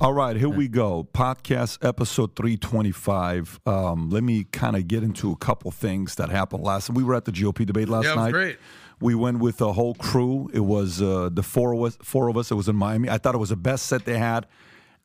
All right, here we go. Podcast episode 325. Um, let me kind of get into a couple things that happened last. We were at the GOP debate last Yeah, it was night. great. We went with the whole crew. It was uh, the four of us. Four of us. It was in Miami. I thought it was the best set they had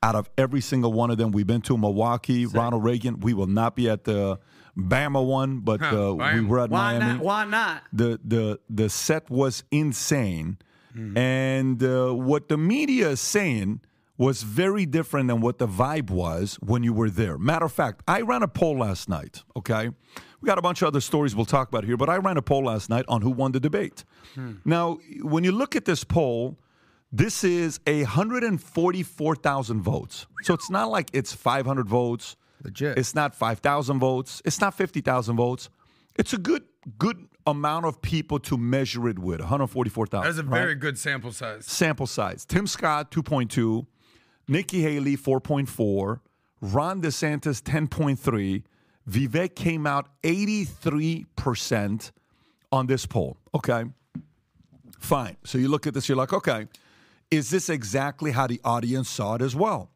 out of every single one of them. We've been to Milwaukee, Ronald Reagan. We will not be at the Bama one, but Huh, uh, we were at Why Miami not? Why not? the the the set was insane, Hmm. and uh, what the media is saying was very different than what the vibe was when you were there. Matter of fact, I ran a poll last night. Okay, we got a bunch of other stories we'll talk about here, but I ran a poll last night on who won the debate. Hmm. Now, when you look at this poll. This is a 144,000 votes. So it's not like it's 500 votes. Legit. It's not 5,000 votes. It's not 50,000 votes. It's a good good amount of people to measure it with 144,000. That's a right? very good sample size. sample size. Tim Scott 2.2, Nikki Haley 4.4, Ron DeSantis 10.3, Vivek came out 83% on this poll. Okay. Fine. So you look at this, you're like, okay, is this exactly how the audience saw it as well?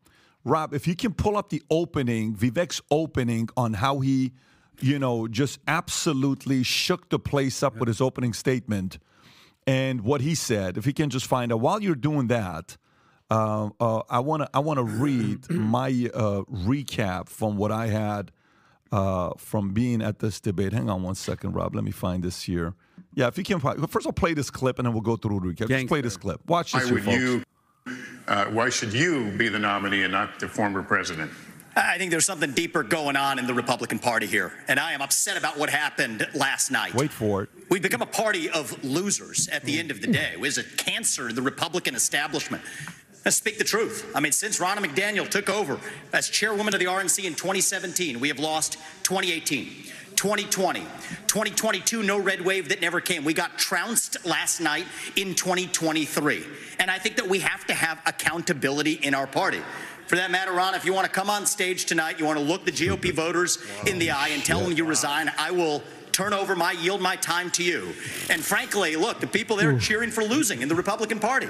Rob, if you can pull up the opening, Vivek's opening on how he, you know, just absolutely shook the place up with his opening statement and what he said, if he can just find out while you're doing that, uh, uh, I want to I want to read my uh, recap from what I had uh, from being at this debate. Hang on one second, Rob. Let me find this here. Yeah, if you can find. First, I'll play this clip, and then we'll go through the recap. Just play this clip. Watch this, Why would you? Uh, why should you be the nominee and not the former president? I think there's something deeper going on in the Republican Party here, and I am upset about what happened last night. Wait for it. We've become a party of losers at the end of the day. It was a cancer in the Republican establishment. Let's speak the truth. I mean, since Ronna McDaniel took over as chairwoman of the RNC in 2017, we have lost 2018, 2020, 2022, no red wave that never came. We got trounced last night in 2023. And I think that we have to have accountability in our party. For that matter, Ron, if you want to come on stage tonight, you want to look the GOP voters in the eye and tell them you resign, I will turn over my yield my time to you. And frankly, look, the people there are cheering for losing in the Republican Party.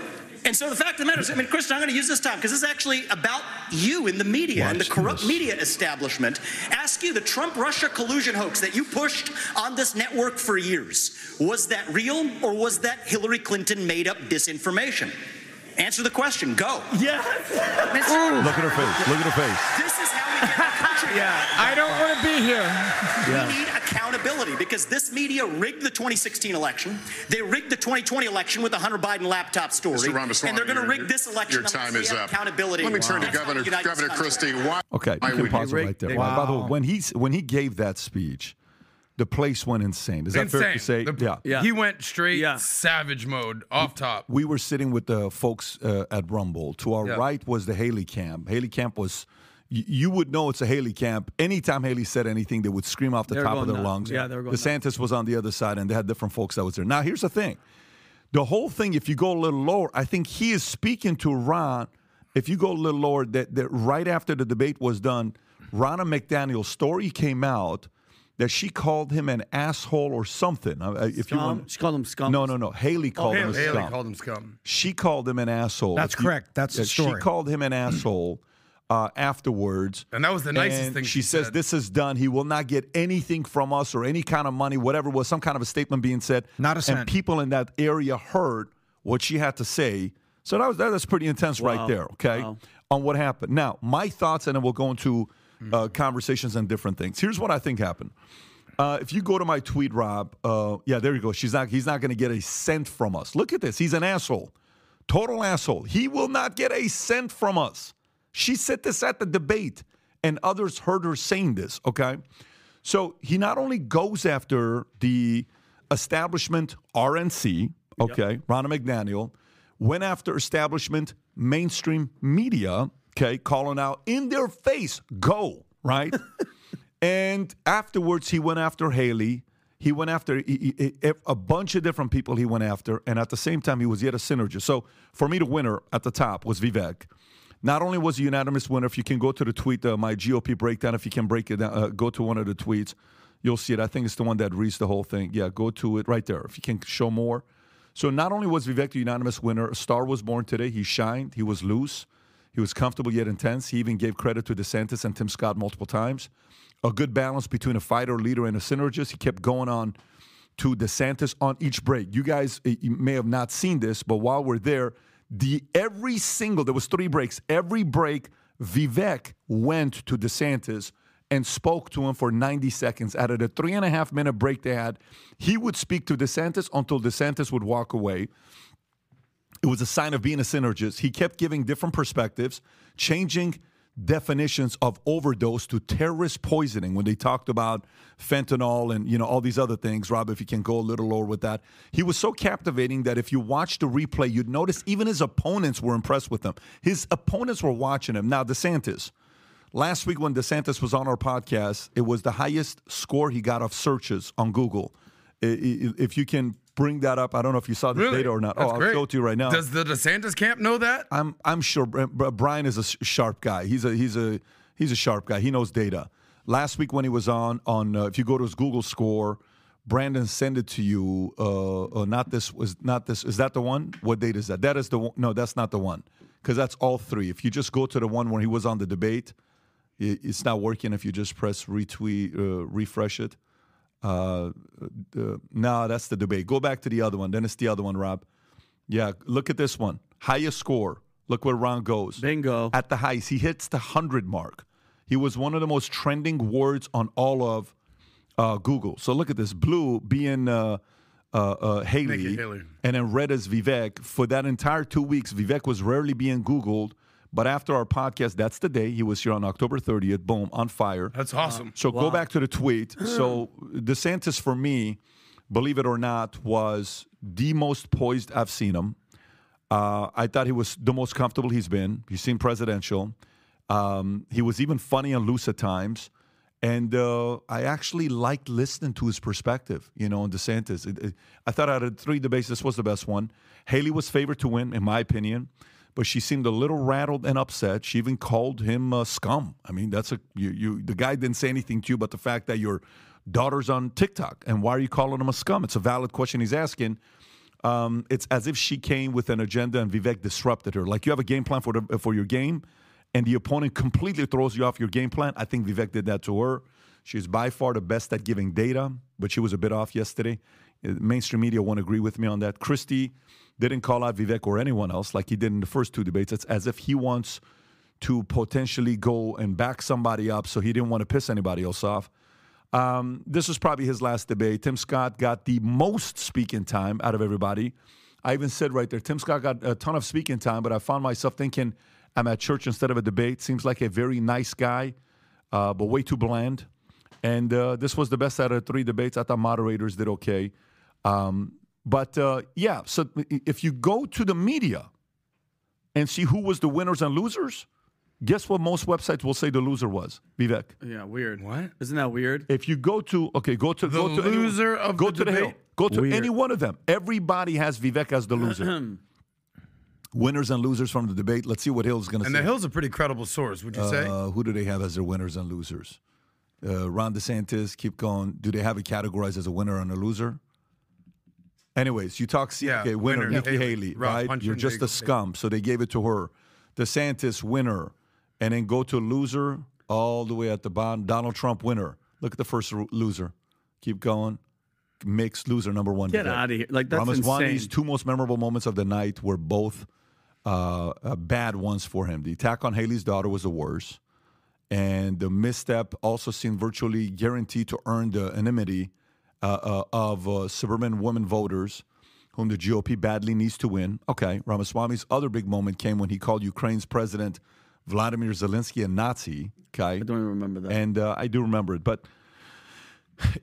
And so the fact of the matter is, I mean, Kristen, I'm going to use this time because this is actually about you in the media and the corrupt this. media establishment. Ask you the Trump Russia collusion hoax that you pushed on this network for years. Was that real or was that Hillary Clinton made up disinformation? Answer the question. Go. Yes. Look at her face. Look at her face. This is how we get our country. Yeah. I don't want to be here. We need accountability because this media rigged the 2016 election. They rigged the 2020 election with the Hunter Biden laptop story. Mr. Ramaswamy, and they're going to rig this election Your time is up. Accountability. Let me turn to That's Governor we unite this Governor. Christie. Why? Okay, why you can pause right there. Wow. By the way, when he's when he gave that speech, the place went insane. Is that fair to say? The- yeah. Yeah. He went straight Yeah. savage mode off top. we were sitting with the folks uh, at Rumble. To our Yeah. right was the Haley camp. Haley camp was, y- you would know it's a Haley camp. Anytime Haley said anything, they would scream off the top of their nuts. lungs. Yeah, they were going DeSantis was on the other side, and they had different folks that was there. Now, here's the thing. The whole thing, if you go a little lower, I think he is speaking to Ron. If you go a little lower, that, that right after the debate was done, Ronna McDaniel's story came out that she called him an asshole or something. Uh, If you want, She called him scum? No, no, no. Haley called him a Haley scum. called him scum. She called him an asshole. That's you- correct. That's the Yeah, She called him an asshole uh, afterwards. And that was the nicest And thing she she says, said. "This is done. He will not get anything from us or any kind of money, whatever it was, some kind of a statement being said." Not a And people in that area heard what she had to say. So that was that was pretty intense right there. Okay, Wow. on what happened. Now, my thoughts, and then we'll go into uh, conversations and different things. Here's what I think happened. Uh, if you go to my tweet, Rob, uh, yeah, there you go. She's not. He's not going to get a cent from us. Look at this. He's an asshole. Total asshole. He will not get a cent from us. She said this at the debate, and others heard her saying this, okay? So he not only goes after the establishment RNC, okay, Ronna McDaniel, went after establishment mainstream media, okay, calling out in their face, go, right? and afterwards, he went after Haley. He went after he- he- a bunch of different people. He went after, and at the same time, he was yet a synergist. So for me, the winner at the top was Vivek. Not only was he unanimous winner, if you can go to the tweet, uh, my GOP breakdown, if you can break it down, uh, go to one of the tweets, you'll see it. I think it's the one that reads the whole thing. Yeah, go to it right there. If you can show more. So not only was Vivek the unanimous winner, a star was born today. He shined. He was loose. He was comfortable yet intense. He even gave credit to DeSantis and Tim Scott multiple times. A good balance between a fighter, leader, and a synergist. He kept going on to DeSantis on each break. You guys you may have not seen this, but while we're there, the every single there was three breaks. Every break, Vivek went to DeSantis and spoke to him for 90 seconds. Out of the three and a half minute break they had, he would speak to DeSantis until DeSantis would walk away. It was a sign of being a synergist. He kept giving different perspectives, changing definitions of overdose to terrorist poisoning when they talked about fentanyl and you know all these other things. Rob if you can go a little lower with that. He was so captivating that if you watch the replay you'd notice even his opponents were impressed with him. His opponents were watching him. Now desantis. Last week when desantis was on our podcast it was the highest score he got of searches on google. If you can bring that up i don't know if you saw the Really? data or not That's oh i'll great. show it to you right now Does the DeSantis camp know that? I'm I'm sure Br- Br- Brian is a sharp guy. He's a he's a he's a sharp guy. He knows data. Last week when he was on on uh, if you go to his Google score, Brandon sent it to you. Uh, uh, not this was not this. Is that the one? What date is that? That is the one. No, that's not the one because that's all three. If you just go to the one where he was on the debate, i it's not working. If you just press retweet, uh, refresh it. Uh, uh, no, that's the debate. Go back to the other one. Then it's the other one, Rob. Yeah, look at this one. Highest score. Look where Ron goes. Bingo. At the highest. He hits the 100 mark. He was one of the most trending words on all of uh, Google. So look at this. Blue being uh, uh, uh, Haley, Haley. and then red as Vivek. For that entire two weeks, Vivek was rarely being Googled. But after our podcast, that's the day. He was here on October 30th. Boom, on fire. That's awesome. So go back to the tweet. So DeSantis, for me, believe it or not, was the most poised I've seen him. Uh, I thought he was the most comfortable he's been. He seemed presidential. Um, he was even funny and loose at times. And uh, I actually liked listening to his perspective, you know, on DeSantis. It- it- I thought out of three debates, this was the best one. Haley was favored to win, in my opinion, but she seemed a little rattled and upset. She even called him uh, scum. I mean, that's a you, you. The guy didn't say anything to you, but the fact that your daughter's on TikTok and why are you calling him a scum? It's a valid question he's asking. Um, it's as if she came with an agenda and Vivek disrupted her. Like you have a game plan for the, for your game, and the opponent completely throws you off your game plan. I think Vivek did that to her. She's by far the best at giving data, but she was a bit off yesterday. Uh, Mainstream media won't agree with me on that. Christie didn't call out Vivek or anyone else like he did in the first two debates. It's as if he wants to potentially go and back somebody up, so he didn't want to piss anybody else off. Um, this was probably his last debate. Tim Scott got the most speaking time out of everybody. I even said right there, Tim Scott got a ton of speaking time, but I found myself thinking I'm at church instead of a debate. Seems like a very nice guy, uh, but way too bland. And uh, this was the best out of three debates. I thought moderators did okay. Um, but uh, yeah, so if you go to the media and see who was the winners and losers, guess what most websites will say the loser was? Vivek. Yeah, weird. What? Isn't that weird? If you go to okay, go to The go to any- loser of go the to the hill, go to Weird. any one of them. Everybody has Vivek as the loser. winners and losers from the debate. Let's see what Hill's going to say. And say. the Hill's a pretty credible source, would you say? Uh, who do they have as their winners and losers? Uh, Ron DeSantis, keep going. Do they have it categorized as a winner and a loser? Anyways, you talk C- Yeah, winner, winner, Nikki Haley. Haley, right? punching You're just big- a scum, so they gave it to her. DeSantis winner, and then go to loser all the way at the bottom. Donald Trump winner. Look at the first loser. Keep going. Mixed loser number one. Get Vivek. outta here. Like, that's Ramaswamy's insane. two most memorable moments of the night were both uh, uh, bad ones for him. The attack on Haley's daughter was the worst, and the misstep also seemed virtually guaranteed to earn the enmity uh, uh, of uh, suburban women voters. whom the GOP badly needs to win. Okay, Ramaswamy's other big moment came when he called Ukraine's president Vladimir Zelensky a Nazi. Okay, I don't even remember that. and uh, I do remember it, but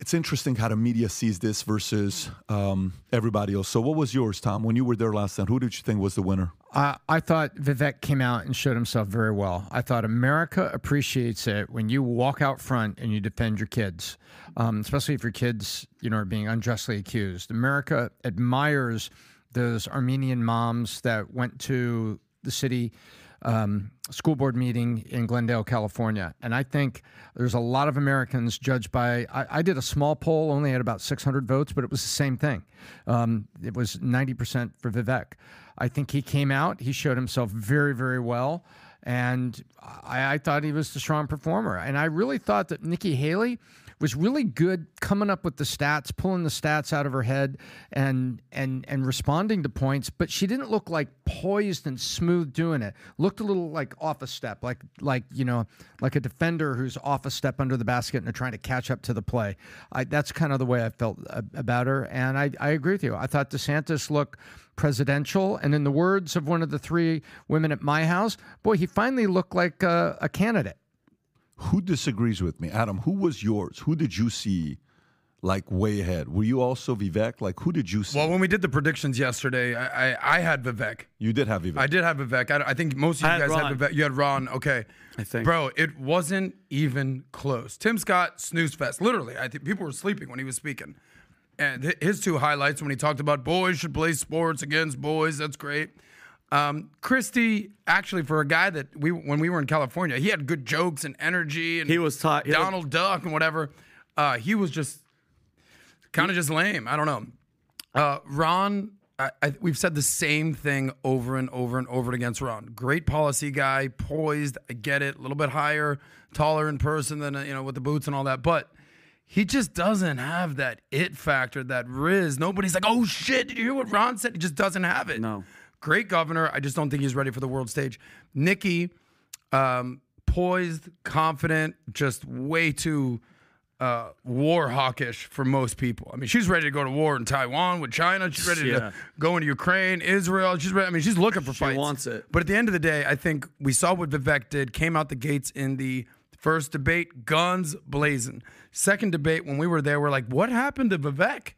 it's interesting how the media sees this versus um, everybody else. So, what was yours, Tom? When you were there last time, who did you think was the winner? I thought Vivek came out and showed himself very well. I thought America appreciates it when you walk out front and you defend your kids, um, especially if your kids, you know, are being unjustly accused. America admires those Armenian moms that went to the city um, school board meeting in Glendale, California. And I think there's a lot of Americans judged by. I, I did a small poll, only had about 600 votes, but it was the same thing. Um, it was 90% for Vivek. I think he came out, he showed himself very, very well. And I, I thought he was the strong performer. And I really thought that Nikki Haley was really good coming up with the stats, pulling the stats out of her head, and and and responding to points. But she didn't look like poised and smooth doing it. Looked a little like off a step, like like you know, like a defender who's off a step under the basket and they're trying to catch up to the play. I, that's kind of the way I felt about her, and I I agree with you. I thought DeSantis looked presidential, and in the words of one of the three women at my house, boy, he finally looked like a, a candidate. Who disagrees with me, Adam? Who was yours? Who did you see like way ahead? Were you also Vivek? Like, who did you see? Well, when we did the predictions yesterday, I I, I had Vivek. you did have Vivek. I did have Vivek. I, I think most of you had guys Ron. had Vivek. You had Ron. Okay. I think. Bro, it wasn't even close. Tim Scott, snooze fest. Literally, I think people were sleeping when he was speaking. And his two highlights when he talked about boys should play sports against boys. That's great. Um, Christie, actually, for a guy that we when we were in California, he had good jokes and energy. And He was taught- had- Donald Duck and whatever. Uh, he was just kind of just lame. I don't know. Uh, Ron, I, I, we've said the same thing over and over and over against Ron. Great policy guy, poised. I get it. A little bit higher, taller in person than you know with the boots and all that, but. He just doesn't have that it factor, that riz. Nobody's like, oh shit, did you hear what Ron said? He just doesn't have it. No. Great governor. I just don't think he's ready for the world stage. Nikki, um, poised, confident, just way too uh, war hawkish for most people. I mean, she's ready to go to war in Taiwan with China. She's ready Yeah. to go into Ukraine, Israel. She's ready. I mean, she's looking for She fights. wants it. But at the end of the day, I think we saw what Vivek did. Came out the gates in the first debate, guns blazing. Second debate, when we were there, we're like, what happened to Vivek?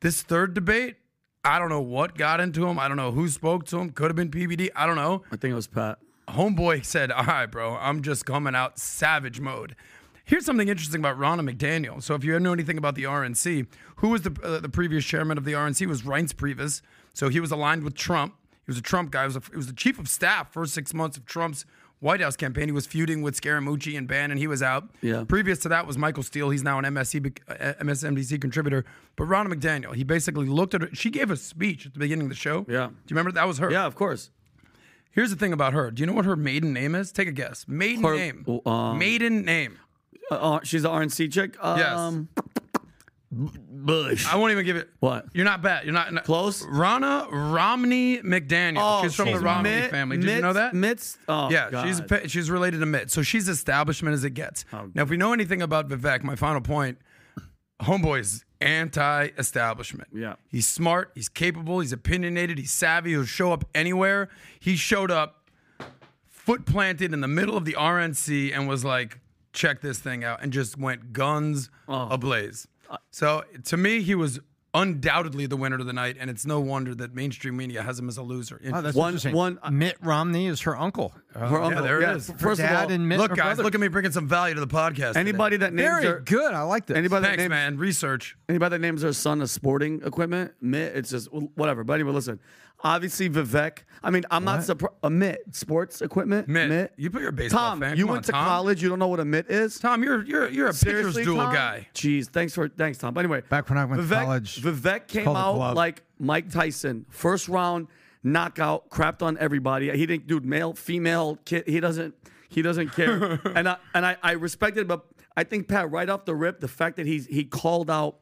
This third debate, I don't know what got into him. I don't know who spoke to him. Could have been PBD. I don't know I think it was Pat. homeboy said, "All right, bro, I'm just coming out savage mode." Here's something interesting about Ronna McDaniel. So, if you know anything about the RNC, who was the uh, the previous chairman of the RNC was Reince Priebus. So he was aligned with Trump. He was a Trump guy. He was, a, he was the chief of staff first six months of Trump's White House campaign. He was feuding with Scaramucci and Bannon. He was out. Yeah. Previous to that was Michael Steele. He's now an MSC, uh, MSNBC contributor. But Ronna McDaniel, he basically looked at her. She gave a speech at the beginning of the show. Yeah. Do you remember that was her? Yeah, of course. Here's the thing about her. Do you know what her maiden name is? Take a guess. Maiden Her- name. um, maiden name. Uh, uh, she's an RNC chick. Um, Bush. I won't even give it. What? You're not bad. You're not, not- Close? Ronna Romney McDaniel. Oh, she's from the Romney Mitt- family. Did you know that? Mitt's. Oh, yeah, God. she's pa- she's related to Mitt, so she's establishment as it gets. Oh, now, if we know anything about Vivek, my final point, homeboy's anti-establishment. Yeah. he's smart, he's capable, he's opinionated, he's savvy. He'll show up anywhere. He showed up, foot planted in the middle of the RNC, and was like, "Check this thing out," and just went guns Oh. ablaze. So to me, he was undoubtedly the winner of the night, and it's no wonder that mainstream media has him as a loser. Oh, that's One- interesting. one- Mitt Romney is her uncle. Uh, Her uncle. there it yeah, is. First of all, and Mitt Look, guys, brothers. look at me bringing some value to the podcast. today. anybody that names Very their good. I like this. anybody that names man. Research. anybody that names their son a sporting equipment, Mitt, it's just whatever. Buddy. But anyway, listen. Obviously, Vivek. I mean, I'm not surprised. A uh, mitt, sports equipment. Mitt, you put your baseball Tom, fan. you Come went on, to Tom. college. You don't know what a mitt is. Tom, you're you're you're a pitcher's duel Tom? guy. Jeez, thanks for thanks, Tom. But anyway, Back when I went to Vivek, college, Vivek came called a out glove. like Mike Tyson, first round knockout, crapped on everybody. He didn't, dude, male, female, kid. He doesn't, he doesn't care. and I and I, I respected, it, but I think Pat, right off the rip, the fact that he's he called out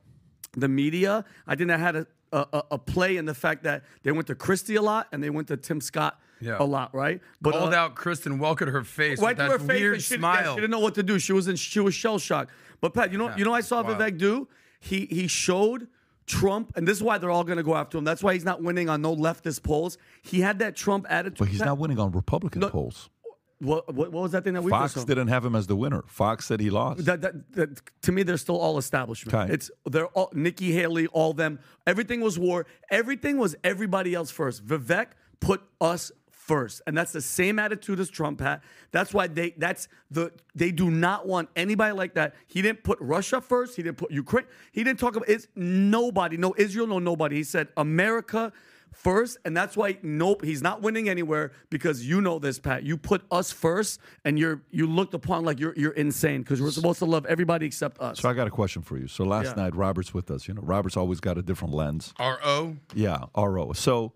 the media, I think that had a. A, a- a play in the fact that they went to Christie a lot and they went to Tim Scott Yeah. a lot, right? But Called uh, out Kristen Welker her face right with to that her face. weird and she, yeah, smile. she didn't know what to do. She was in she was shell shocked. But Pat, you know, you know, I saw Wow. Vivek do. He he showed Trump, and this is why they're all going to go after him. That's why he's not winning on no leftist polls. He had that Trump attitude. But he's not winning on Republican No, polls. What, what, what was that thing that we Fox didn't have him as the winner. Fox said he lost. That, that, that, to me, they're still all establishment. Okay. It's they're all Nikki Haley, all them. Everything was war. Everything was everybody else first. Vivek put us first, and that's the same attitude as Trump had. That's why they that's the they do not want anybody like that. He didn't put Russia first. He didn't put Ukraine. He didn't talk about it's nobody. No Israel. No nobody. He said America. First, and that's why nope, he's not winning anywhere because you know this, Pat. You put us first, and you're you looked upon like you're you're insane because we're supposed to love everybody except us. so I got a question for you. So last Yeah. night, Robert's with us. You know, Robert's always got a different lens. R O. Yeah, RO. So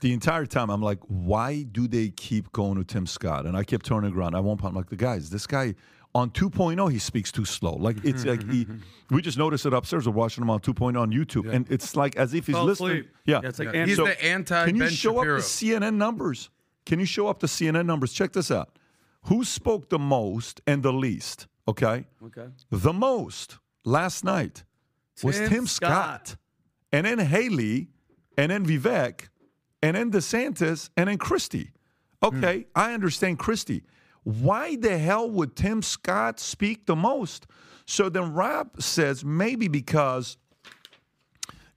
the entire time I'm like, why do they keep going to Tim Scott? And I kept turning around. I won't. I'm like, the guys, this guy on 2.0, he speaks too slow. Like it's like he. We just noticed it upstairs. We're watching him on 2.0 on YouTube, and it's like as if he's Fell listening. asleep. Yeah, Yeah, it's like Yeah, He's So, the anti Can you Ben show Shapiro. up the CNN numbers? Can you show up the CNN numbers? Check this out. Who spoke the most and the least? Okay. Okay. The most last night was Tim Tim Scott. Scott. and then Haley, and then Vivek, and then DeSantis, and then Christie. Okay, hmm. I understand Christie. Why the hell would Tim Scott speak the most? So then Rob says maybe because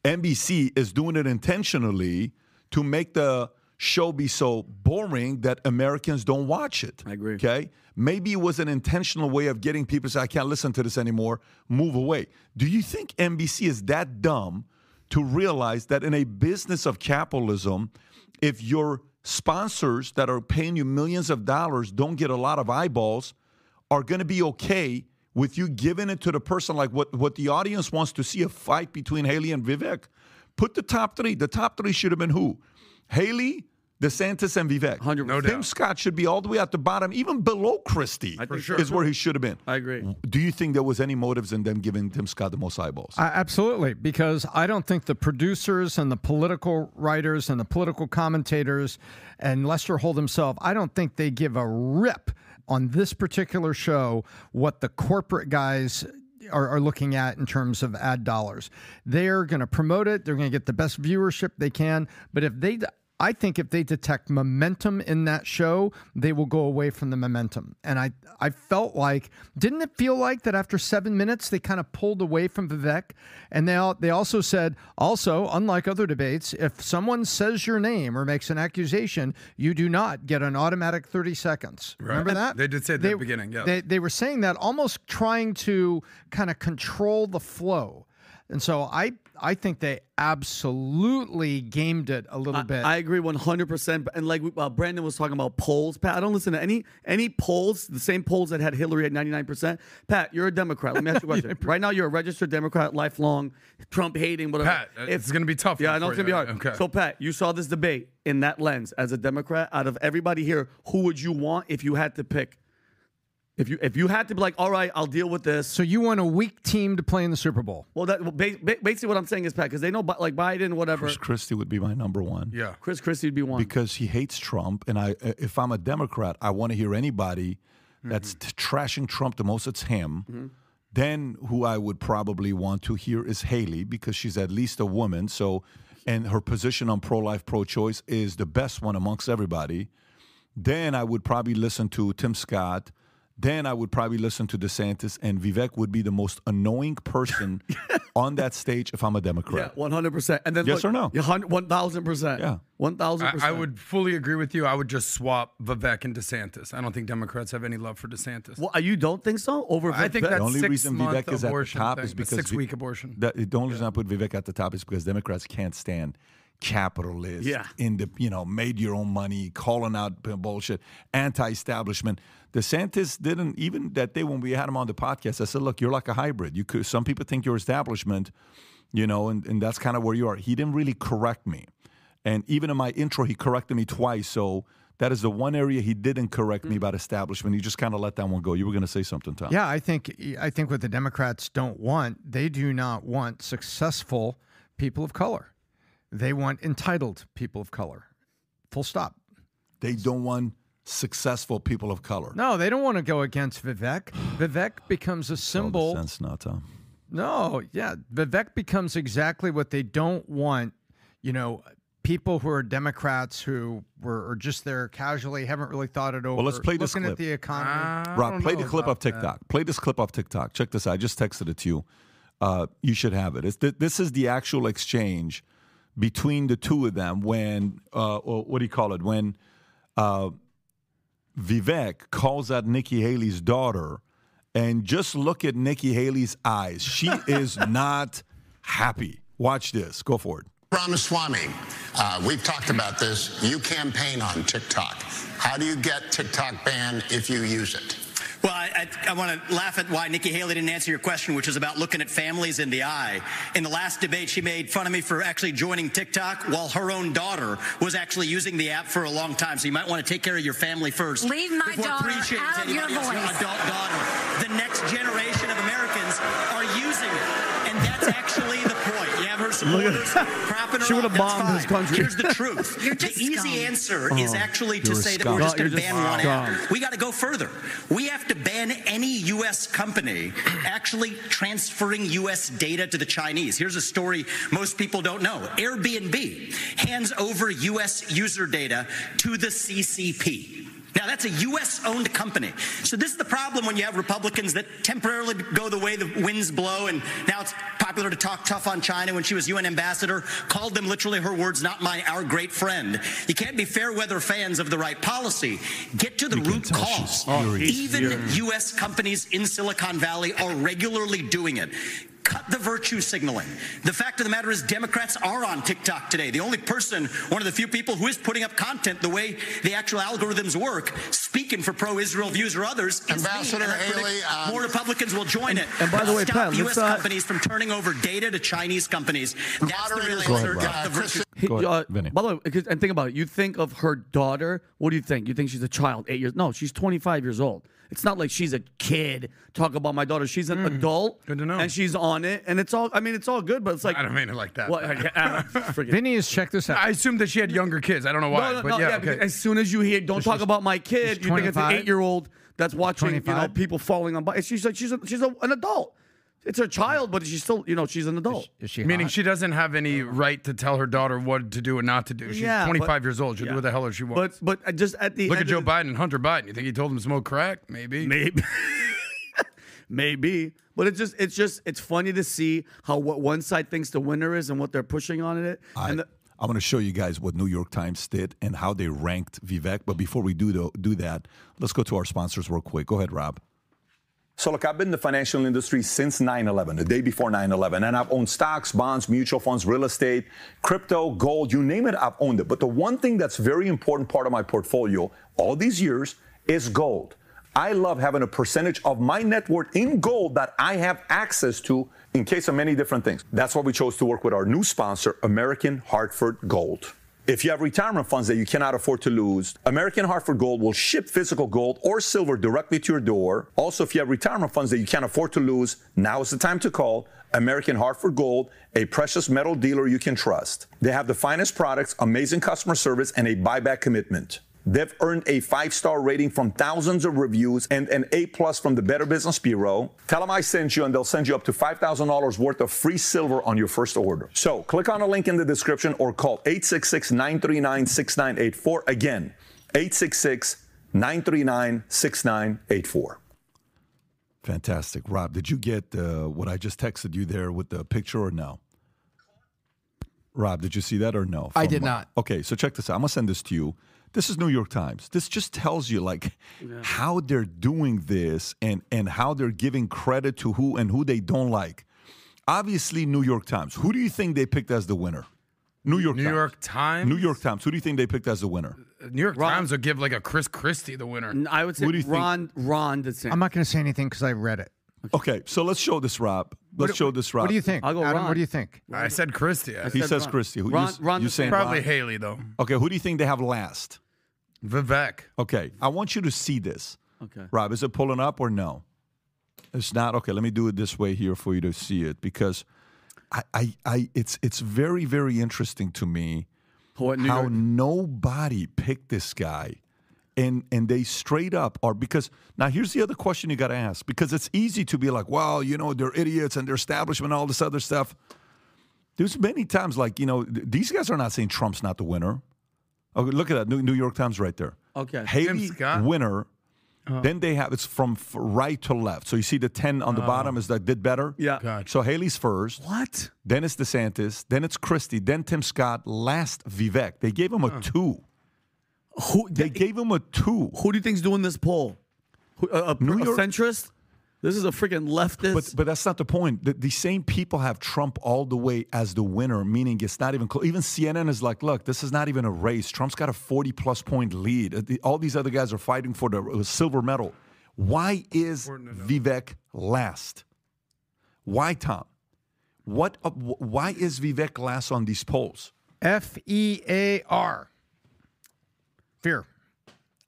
NBC is doing it intentionally to make the show be so boring that Americans don't watch it. I agree. Okay? Maybe it was an intentional way of getting people to say, I can't listen to this anymore, move away. Do you think NBC is that dumb to realize that in a business of capitalism, if your sponsors that are paying you millions of dollars don't get a lot of eyeballs, are going to be okay with you giving it to the person like what, what the audience wants to see a fight between Haley and Vivek? Put the top three. The top three should have been who? Haley, DeSantis, and Vivek. 100%. No Tim. Scott should be all the way at the bottom, even below Christie. I think Is where he should have been. I agree. Do you think there was any motives in them giving Tim Scott the most eyeballs? I, absolutely, because I don't think the producers and the political writers and the political commentators and Lester Holt himself, I don't think they give a rip on this particular show what the corporate guys are, are looking at in terms of ad dollars. They're going to promote it. They're going to get the best viewership they can. But if they I think if they detect momentum in that show, they will go away from the momentum. And I, I felt like, didn't it feel like that after seven minutes they kind of pulled away from Vivek? And they al- they also said, also unlike other debates, if someone says your name or makes an accusation, you do not get an automatic thirty seconds. Remember that? They did say at the beginning, yes. They they were saying that almost trying to kind of control the flow. And so I I think they absolutely gamed it a little bit. I agree 100%. And like uh, Brandon was talking about polls, Pat, I don't listen to any any polls, the same polls that had Hillary at 99%. Pat, you're a Democrat. Let me ask you a question. right now, you're a registered Democrat, lifelong, Trump hating, whatever. Pat, uh, it's gonna be tough Yeah, I know it's going to be hard. Okay. So, Pat, you saw this debate in that lens. As a Democrat, out of everybody here, who would you want if you had to pick? If you if you had to be like, all right, I'll deal with this. so you want a weak team to play in the Super Bowl? Well, that well, ba- ba- basically what I'm saying is, Pat, because they know, like Biden, whatever. Chris Christie would be my number one. yeah. Chris Christie would be one. because he hates Trump, and I, uh, if I'm a Democrat, I want to hear anybody mm-hmm. that's t- trashing Trump the most. It's him. Mm-hmm. Then who I would probably want to hear is Haley because she's at least a woman. So, and her position on pro-life, pro-choice is the best one amongst everybody. Then I would probably listen to Tim Scott. Then I would probably listen to DeSantis, and Vivek would be the most annoying person on that stage if I'm a Democrat. Yeah, one hundred percent. And then Yes look, or no? yeah, One thousand percent. Yeah. one thousand I, percent. I would fully agree with you. I would just swap Vivek and DeSantis. I don't think Democrats have any love for DeSantis. Well, you don't think so? Over I think Vivek? that The only six reason Vivek is at the abortion top thing, is because six week abortion. That, the only reason I put Vivek at the top is because Democrats can't stand capitalists, Yeah. in the you know made your own money, calling out bullshit, anti-establishment. DeSantis didn't even that day when we had him on the podcast. I said, look, you're like a hybrid. You could some people think you're establishment, you know, and, and that's kind of where you are. He didn't really correct me, and even in my intro, he corrected me twice. So. That is the one area he didn't correct me mm-hmm. about establishment. He just kind of let that one go. You were going to say something, Tom. Yeah, I think I think what the Democrats don't want, they do not want successful people of color. They want entitled people of color. Full stop. They don't want successful people of color. No, they don't want to go against Vivek. Vivek becomes a symbol. sense now, Tom. No, yeah. Vivek becomes exactly what they don't want, you know, people who are Democrats who were are just there casually, haven't really thought it over. Well, let's play this looking clip. at the economy. I Rob, play the clip about of TikTok. Play this clip of TikTok. Check this out. I just texted it to you. Uh, you should have it. It's th- this is the actual exchange between the two of them when, uh, or what do you call it? When uh, Vivek calls out Nikki Haley's daughter, and just look at Nikki Haley's eyes. She is not happy. Watch this. Go for it. Ramaswamy, uh, we've talked about this. You campaign on TikTok. How do you get TikTok banned if you use it? Well, I, I, I want to laugh at why Nikki Haley didn't answer your question, which is about looking at families in the eye. In the last debate, she made fun of me for actually joining TikTok while her own daughter was actually using the app for a long time. So you might want to take care of your family first. Leave my daughter out of your voice. adult daughter. The next generation have her supporters her She would've bombed this country. Here's the truth. The easy answer oh, is actually to say that we're just going to ban one app. We got to go further. We have to ban any U.S. company actually transferring U.S. data to the Chinese. Here's a story most people don't know Airbnb hands over U.S. user data to the CCP. Now, that's a U.S. owned company. So, this is the problem when you have Republicans that temporarily go the way the winds blow, and now it's popular to talk tough on China when she was UN ambassador, called them literally her words, not mine, our great friend. You can't be fair weather fans of the right policy. Get to the root cause. furious. Even U.S. companies in Silicon Valley are regularly doing it. Cut the virtue signaling. The fact of the matter is, Democrats are on TikTok today. The only person, one of the few people who is putting up content the way the actual algorithms work, speaking for pro-Israel views or others, is me. Ambassador And I predict Haley, um, more Republicans will join it. and by the way, stop Pat, U.S. let's companies from turning over data to Chinese companies. That's the real Moderators, Go ahead, answer. Rob. Cut the Uh, virtue. He- Go ahead, uh, Vinny. by the way, 'cause- and think about it. You think of her daughter. What do you think? You think she's a child, eight years? No, she's 25 years old. It's not like she's a kid. Talk about my daughter. She's an adult. Hmm. Good to know. And she's on it, and it's all. I mean, it's all good, but it's like. I don't mean it like that. What? I, forget. Vinny has checked this out. I assumed that she had younger kids. I don't know why, no, no, but no, yeah, because okay. As soon as you hear, don't talk about my kid. she's You think it's an 25? eight-year-old that's watching, you know, 25? people falling on. bikes. She's like, she's a, she's a, an adult. It's her child, but she's still, you know, she's an adult. Is she Meaning hot? she doesn't have any right to tell her daughter what to do and not to do. She's Yeah, 25 but- years old. She'll yeah. do what the hell she wants. But but uh, just at the Look end at Joe of the- Biden and Hunter Biden. You think he told him to smoke crack? Maybe. Maybe. Maybe. But it's just it's just it's funny to see how what one side thinks the winner is and what they're pushing on it. I, and the, I'm going to show you guys what New York Times did and how they ranked Vivek. But before we do the, do that, let's go to our sponsors real quick. Go ahead, Rob. So, look, I've been in the financial industry since 9 11, the day before 9 11, and I've owned stocks, bonds, mutual funds, real estate, crypto, gold, you name it, I've owned it. But the one thing that's very important part of my portfolio all these years is gold. I love having a percentage of my net worth in gold that I have access to in case of many different things. That's why we chose to work with our new sponsor, American Hartford Gold. If you have retirement funds that you cannot afford to lose, American Hartford Gold will ship physical gold or silver directly to your door. Also, if you have retirement funds that you can't afford to lose, now is the time to call American Hartford Gold, a precious metal dealer you can trust. They have the finest products, amazing customer service, and a buyback commitment. They've earned a five-star rating from thousands of reviews and an A plus from the Better Business Bureau. Tell them I sent you, and they'll send you up to $5,000 worth of free silver on your first order. So click on the link in the description or call 866-939-6984. Again, 866-939-6984. Fantastic. Rob, did you get uh, what I just texted you there with the picture or no? Rob, did you see that or no? I From, did uh, not. Okay, so check this out. I'm gonna send this to you. This is New York Times. This just tells you like how they're doing this and and how they're giving credit to who and who they don't like. Obviously, New York Times. Who do you think they picked as the winner? New York New Times. York Times? New York Times. Who do you think they picked as the winner? Uh, New York Ron- Times would give like a Chris Christie the winner. I would say Who do you think- Ron Ron DeSantis. I'm not going to say anything because I read it. Okay, so let's show this, Rob. Let's show this, Rob. What do you think? I'll go Adam, Ron. what do you think? I said Christie. I He said says Ron. Christie. Who Ron- you, Ron you saying Probably Ron? Haley though. Okay, who do you think they have last? Vivek. Okay, I want you to see this. Okay. Rob, is it pulling up or no? It's not. Okay, let me do it this way here for you to see it because I, I, I it's it's very, very interesting to me What, how York? nobody picked this guy and and they straight up are because now here's the other question you got to ask because it's easy to be like, well, you know, they're idiots and they're establishment, all this other stuff. There's many times like you know th- these guys are not saying Trump's not the winner. Oh, look at that New, New York Times right there. Okay. Haley Scott. winner. Uh-huh. Then they have it's from f- right to left. So you see the ten on the uh-huh. bottom is that did better. Yeah. Gotcha. So Haley's first. What? Then it's DeSantis. Then it's Christie. Then Tim Scott. Last Vivek. They gave him a two. Who? They gave him a two. Who do you think's doing this poll? Who, a, a, New a York- centrist? This is a freaking leftist. But but that's not the point. The, the same people have Trump all the way as the winner, meaning it's not even close. Even CNN is like, look, this is not even a race. Trump's got a 40 plus point lead. Uh, All these other guys are fighting for the uh, silver medal. Why is Vivek last? Why, Tom? What? Uh, why is Vivek last on these polls? F E A R. Fear.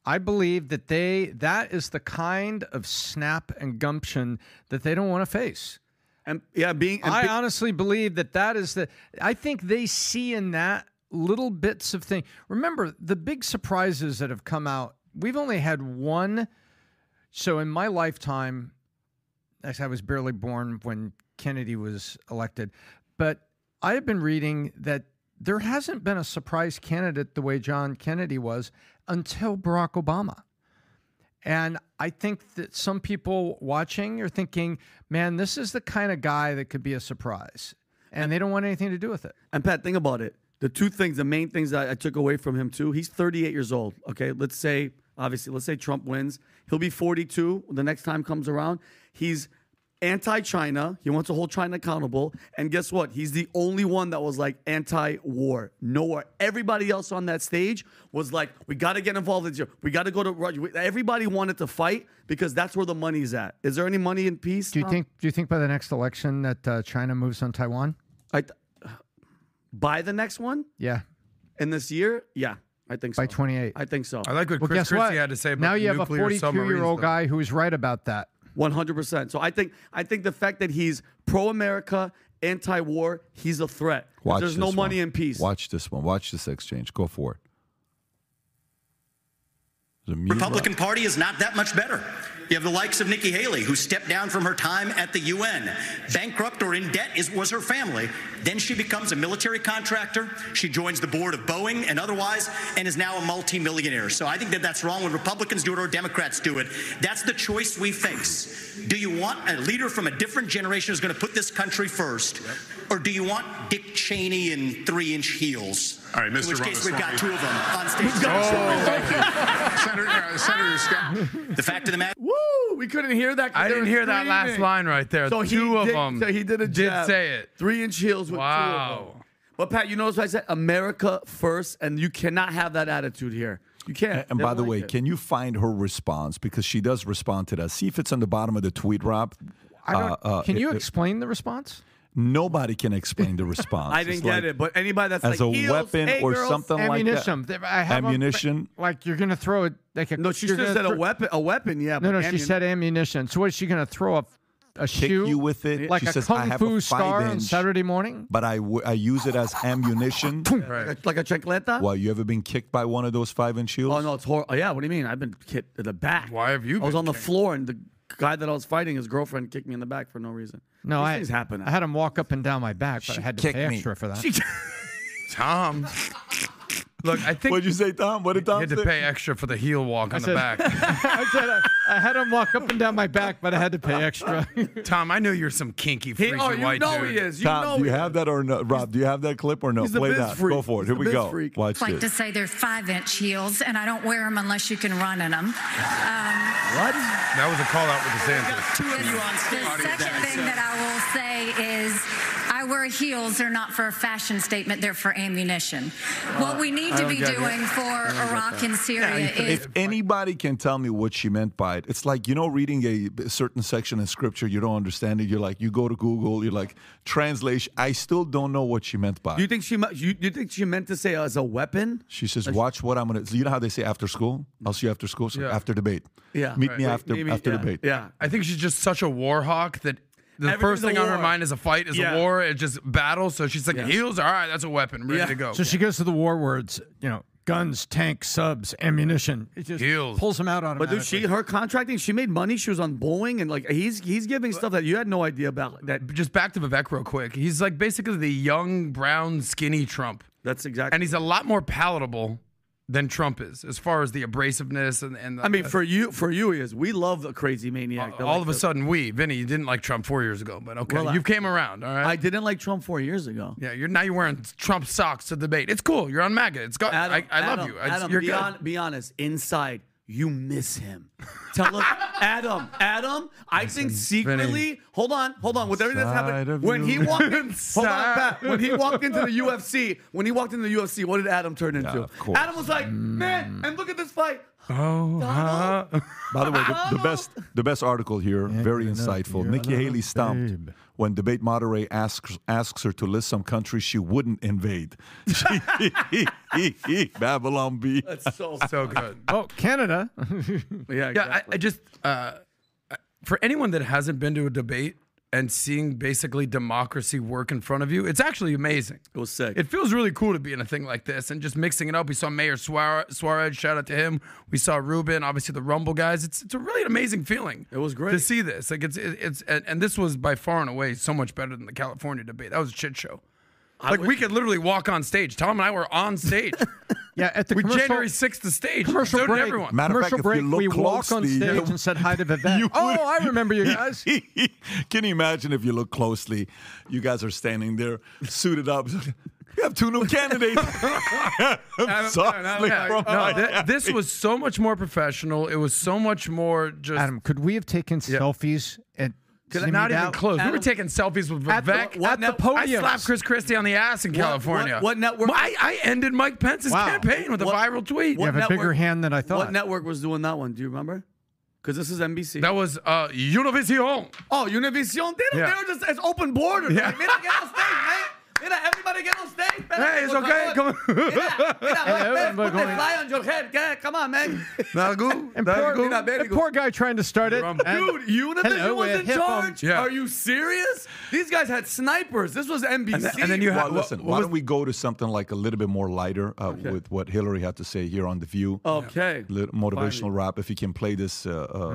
I believe that they that is the kind of snap and gumption that they don't want to face. and yeah, being and I be- honestly believe that that is the. I think they see in that little bits of thing. Remember the big surprises that have come out. We've only had one. So in my lifetime, I was barely born when Kennedy was elected, but I have been reading that there hasn't been a surprise candidate the way John Kennedy was until Barack Obama. And I think that some people watching are thinking, man, this is the kind of guy that could be a surprise. And they don't want anything to do with it. And Pat, think about it. The two things, the main things that I took away from him too. He's 38 years old. Okay, let's say obviously, let's say Trump wins. He'll be 42 the next time comes around. He's anti-China. He wants to hold China accountable. And guess what? He's the only one that was like anti-war. No war. Everybody else on that stage was like, we got to get involved in this. We got to go to Russia. Everybody wanted to fight because that's where the money's at. Is there any money in peace? Do you Tom? think? Do you think by the next election that uh, China moves on Taiwan? I th- by the next one Yeah, in this year? Yeah, I think so. by 28. I think so. I like what well, Chris Christie what? had to say about now the you have a nuclear 42 year old guy who's right about that. One hundred percent. So I think I think the fact that he's pro America, anti war, he's a threat. Watch There's no this money in peace. Watch this one. Watch this exchange. Go for it. Republican Party is not that much better. You have the likes of Nikki Haley, who stepped down from her time at the UN. Bankrupt or in debt is, was her family. Then she becomes a military contractor. She joins the board of Boeing and otherwise, and is now a multimillionaire. So I think that that's wrong when Republicans do it or Democrats do it. That's the choice we face. Do you want a leader from a different generation who's going to put this country first, or do you want Dick Cheney in three-inch heels? All right, Mr. In Mr. which case, we've got two of them on stage. Oh, Senator, uh, Senator Scott. The fact of the matter. Woo! We couldn't hear that. 'cause I didn't were hear that last line right there. So he Two of did, them So he did a did say it. Three inch heels with two of Wow. them. But Pat, you notice what I said? America first, and you cannot have that attitude here. You can't. And They by the like way, it. can you find her response because she does respond to that? See if it's on the bottom of the tweet, Rob. I don't, Uh, uh, can you it- explain the response? Nobody can explain the response. I didn't like- get it, but anybody that's as like a heels, weapon hey, or girls. something like that. I have a- Ammunition? like you're gonna throw it like a No, she you're just gonna said a weapon. A weapon, yeah. No, but no, she said ammunition. So what is she gonna throw a a Kick shoe you with it. like she a says, kung I have fu a star five on Saturday morning? but I, w- I use it as ammunition. like, like a chancleta. well, you ever been kicked by one of those five inch shields? Oh no, it's horrible. Oh, yeah, what do you mean? I've been hit in the back. Why have you I was been on the floor, and the guy that I was fighting, his girlfriend, kicked me in the back for no reason. No, These I things happen. I had him walk up and down my back, but She I had to pay me. extra for that. Tom. Look, I think What'd you say, Tom? What did Tom say? you had to say? pay extra for the heel walk on the said- back. I said I, I had him walk up and down my back, but I had to pay extra. Tom, I know you're some kinky, freaky He, oh, you white know dude. he is. You know Tom, do you he have is. that or no? Rob, do you have that clip or no? He's the Play biz that. freak. Go for it. He's Here the we biz go. freak. Watch like to this. say they're five inch heels, and I don't wear them unless you can run in them. What? That was a call out with the DeSantis. Two of you on The second thing that I will say is I wear heels. They're not for a fashion statement, they're for ammunition. Uh, what we need to be get it. doing for Iraq and Syria is If anybody can tell me what she meant by it, it's like you know, reading a certain section in scripture, you don't understand it. You're like, you go to Google, you're like, translation. I still don't know what she meant by it. You think she? mu- You, you think she meant to say as a weapon? She says, "Watch what I'm gonna." You know how they say after school? I'll see you after school. So Yeah. after debate. Yeah. Meet me Right. after Maybe- after yeah. debate. Yeah. I think she's just such a war hawk that the first thing on her mind is a fight, is Yeah. a war, it's just battle. So she's like, Yeah. heels, all right, that's a weapon, ready Yeah. to go. So she goes to the war words, you know, guns, tanks, subs, ammunition. It just Heels. pulls them out on. Him. But automatically. dude, she her contracting, she made money. She was on Boeing, and like he's he's giving stuff that you had no idea about. That Just back to Vivek real quick. He's like basically the young, brown, skinny Trump. that's exactly. And he's a lot more palatable than Trump is, as far as the abrasiveness and, and the, I mean, uh, for you, for you, he is. We love a crazy maniac. all likes of a sudden, we, Vinny, you didn't like Trump four years ago, but okay, Well, you came around, all right? I didn't like Trump four years ago. yeah, you're now you're wearing Trump socks to debate. It's cool. You're on MAGA. It's. Adam, I, I love you. Adam, you're be, hon- be honest. Inside, you miss him. Tell us, Adam. Adam, I think secretly. Hold on, hold on. With everything that's happened, when he walked in, hold on, Inside. Pat. When he walked into the UFC, when he walked into the UFC, what did Adam turn into? of course. Adam was like, mm. man, and look at this fight. oh, huh? By the way, the, the best the best article here, very insightful. Nikki Haley stumped when debate moderator asks asks her to list some countries she wouldn't invade. Babylon Bee. That's so. so good. oh, Canada. yeah, Yeah, I, I just uh, for anyone that hasn't been to a debate and seeing basically democracy work in front of you, it's actually amazing. it was sick. It feels really cool to be in a thing like this and just mixing it up. We saw Mayor Suarez, shout out to him. We saw Ruben, obviously the Rumble guys. It's it's a really amazing feeling. It was great. to see this. Like it's—it's—and and this was by far and away so much better than the California debate. That was a shit show. Like we could literally walk on stage. Tom and I were on stage. yeah, at the we January sixth the stage. commercial so break. everyone. Matter of fact, commercial if you break, look we walked on closely, stage uh, and said hi to Vivek. You oh, I remember you guys. Can you imagine if you look closely? You guys are standing there, suited up. We have two new candidates. Softly Yeah, from no, Miami. thi- this was so much more professional. It was so much more just Adam, could we have taken selfies at Jimmy not even Dow- close. we were taking selfies with At the- Vivek what at the net- podium. I slapped Chris Christie on the ass in California. what- what network- I, I ended Mike Pence's Wow. campaign with a viral tweet. You have a bigger hand than I thought. What network was doing that one? Do you remember? Because this is NBC. That was uh, Univision. Oh, Univision. They, don't, Yeah. they were just it's open border. Yeah. Like, mira, get on stage, man. Mira, everybody get on stage. Espérate, Hey, it's okay. Come on. Mira, mira, Hello, man, put the fly on your head. Get, come on, man. Not good. and poor, good. Mira, very and good. poor guy trying to start it. Dude, Univision Hello, was we're in charge. Yeah. Are you serious? These guys had snipers. This was NBC. And then- and then you Well, had- listen, what- why what don't we go to something like a little bit more lighter uh, with what Hillary had to say here on The View? Okay. Little motivational rap. If you can play this, uh, uh,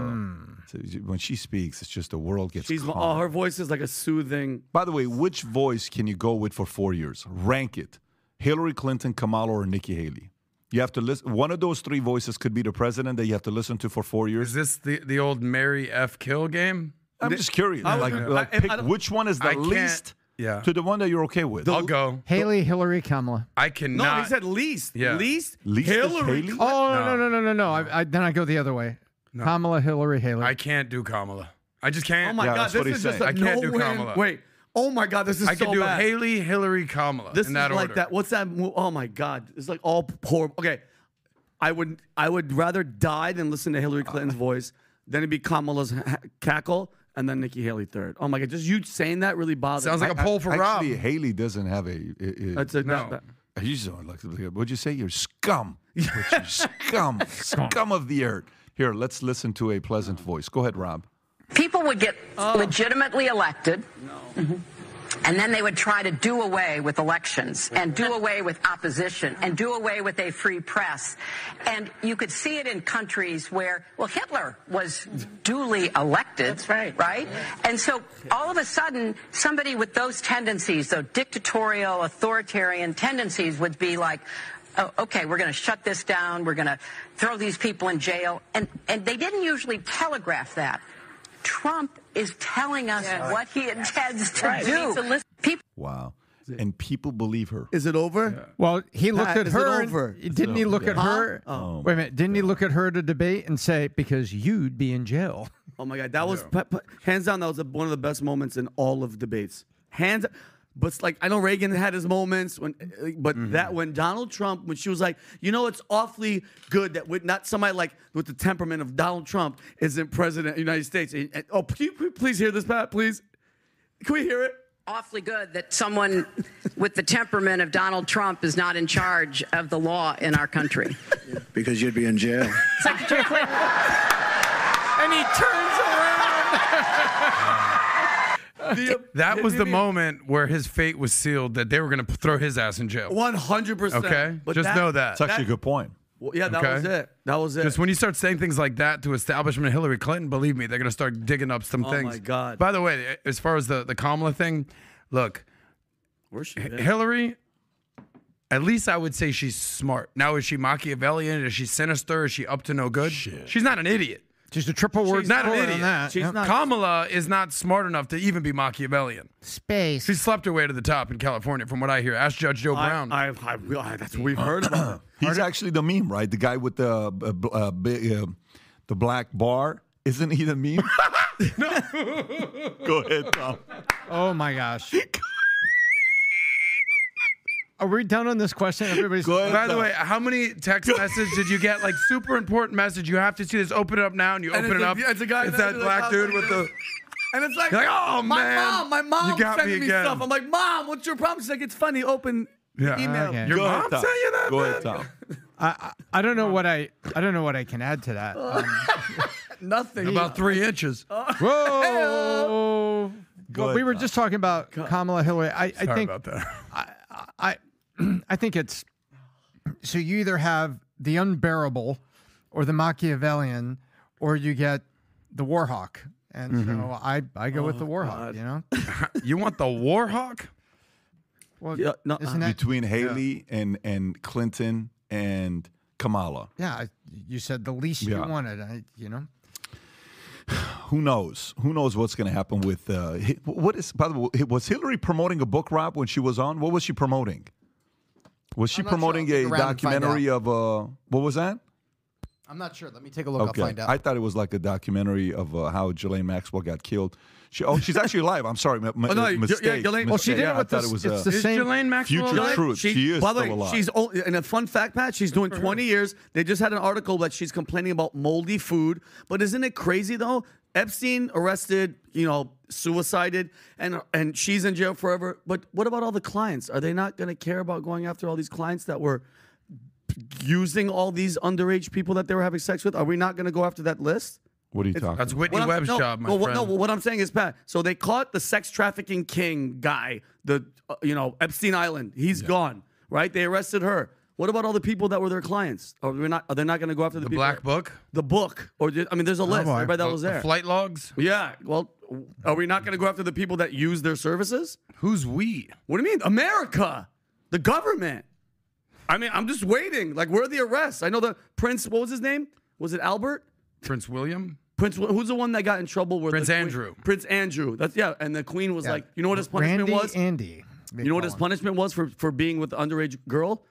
so when she speaks, it's just the world gets She's calm. oh, her voice is like a soothing. By the way, which voice can you go with for four years? Rank it: Hillary Clinton, Kamala, or Nikki Haley. You have to listen. One of those three voices could be the president that you have to listen to for four years. Is this the, the old Mary F. Kill game? I'm just curious. I like, I- like I- pick I which one is the least Yeah. to the one that you're okay with. I'll go. Haley, Hillary, Kamala. I No, cannot. he said least. Yeah. Least. Least is Hillary. Haley? Oh No. no no no no no! I, I, then I go the other way. Kamala, Hillary, Haley. I can't do Kamala. I just can't. Oh my Yeah, God, that's what this he's is just saying. a I can't do no-win. Kamala. Wait. Oh my God, this is so. I can do bad. Haley, Hillary, Kamala This in is that like order. that. What's that? Oh my God, it's like all poor. Okay, I would I would rather die than listen to Hillary Clinton's voice. Then it'd be Kamala's ha- cackle, and then Nikki Haley third. Oh my God, just you saying that really bothers. Sounds me. like a poll for Actually, Rob. Haley doesn't have a. a, a That's a No. that- You just don't like. What'd you say? You're scum. You're scum. scum of the earth. Here, let's listen to a pleasant voice. Go ahead, Rob. People would get legitimately elected. Mhm. And then they would try to do away with elections and do away with opposition and do away with a free press. And you could see it in countries where, well, Hitler was duly elected. That's right. Right? And so all of a sudden, somebody with those tendencies, those dictatorial, authoritarian tendencies would be like, oh, okay, we're going to shut this down. We're going to throw these people in jail. And, and they didn't usually telegraph that. Trump is telling us what he intends to do. People Wow. And people believe her. Is it over? well, he looked Pat, at is it her. and- over? Didn't he look at her? Oh. Wait a minute. Didn't he look at her to debate and say because you'd be in jail? Oh my God, that was pe- pe- hands down. That was one of the best moments in all of debates. Hands, but it's like I know Reagan had his moments when, but Mm-hmm. that when Donald Trump, when she was like, you know, it's awfully good that with not somebody like with the temperament of Donald Trump isn't president of the United States. And- and- oh, can you please hear this, Pat? Please, can we hear it? awfully good that someone with the temperament of Donald Trump is not in charge of the law in our country. Because you'd be in jail. Secretary Clinton. And he turns around. That was the moment where his fate was sealed that they were going to throw his ass in jail. One hundred percent. Okay? but Just know that. That's actually a good point. Well, yeah, that Okay. was it. That was it. Just when you start saying things like that to establishment Hillary Clinton, believe me, they're going to start digging up some Oh things. Oh my God. By the way, as far as the, the Kamala thing, look, Where's she? H- Hillary, at least I would say she's smart. Now, is she Machiavellian? Is she sinister? Is she up to no good? She's not an idiot. She's a triple word. She's not an scorer on idiot. that. She's Yep. not- Kamala is not smart enough to even be Machiavellian. space. She slept her way to the top in California, from what I hear. Ask Judge Joe I, Brown. I, I, I, that's what we've heard about. He's actually the meme, right? The guy with the uh, uh, bi- uh, the black bar. Isn't he the meme? Go ahead, Tom. Oh my gosh. Are we done on this question? Everybody's Go ahead. By the way, how many text messages did you get? Like super important message. You have to see this. Open it up now, and you And open it a- up. yeah, it's a guy It's that- that black dude with the. And it's like, You're like, oh, my man. mom, my mom You got sending me me, again. stuff. I'm like, mom, what's your problem? She's like, it's funny. Open Yeah. email. Okay. Your Go mom ahead, Tom. tell you that? Go man? ahead, Tom. I, I I don't know what I I don't know what I can add to that. Um, Nothing. About three inches. whoa. Go well, we were Tom. just talking about Kamala Hillary. I, I think about that. I I think it's so you either have the unbearable or the Machiavellian or you get the Warhawk. And so I, I go with the Warhawk, you know? You want the Warhawk? Well, Yeah, no, isn't that Between Haley and and Clinton and Kamala, yeah, I- you said the least you Yeah. wanted, I, you know? who knows? Who knows what's going to happen with uh, what is? By the way, was Hillary promoting a book, Rob, when she was on? What was she promoting? Was she I'm not sure. promoting I'll a around and find documentary of uh, what was that? I'm not sure. Let me take a look. Okay, I'll find out. I thought it was like a documentary of uh, how Ghislaine Maxwell got killed. She, oh, she's actually alive. I'm sorry, m- m- Oh, no, yeah, mistake. Ghislaine- Well, she mistake. did Yeah, it with I thought this, it was it's uh, the Is same. Ghislaine Maxwell? Future alive? Truth. She, is by the still way, alive. she's o- in a fun fact, Pat. She's doing 20 years. They just had an article that she's complaining about moldy food. But isn't it crazy though? Epstein arrested, you know, suicided, and and she's in jail forever. But what about all the clients? Are they not going to care about going after all these clients that were using all these underage people that they were having sex with? Are we not going to go after that list? what are you talking? That's about? Whitney What Webb's no, job, my well, friend. No, what I'm saying is, Pat. So they caught the sex trafficking king guy, the uh, you know Epstein Island. He's gone, right? They arrested her. What about all the people that were their clients? Are we not? Are they not going to go after the, the people Black Book? The book, or did- I mean, there's a list. boy. Everybody that was The there. flight logs? yeah. Well, are we not going to go after the people that use their services? Who's we? What do you mean, America, the government? I mean, I'm just waiting. Like, where are the arrests? I know the Prince. What was his name? Was it Albert? Prince William? Prince, who's the one that got in trouble? Where Prince the Andrew. Prince Andrew. That's yeah. And the queen was Yeah. like, you know what his punishment Randy was? Andy. You know what his punishment was for for being with the underage girl?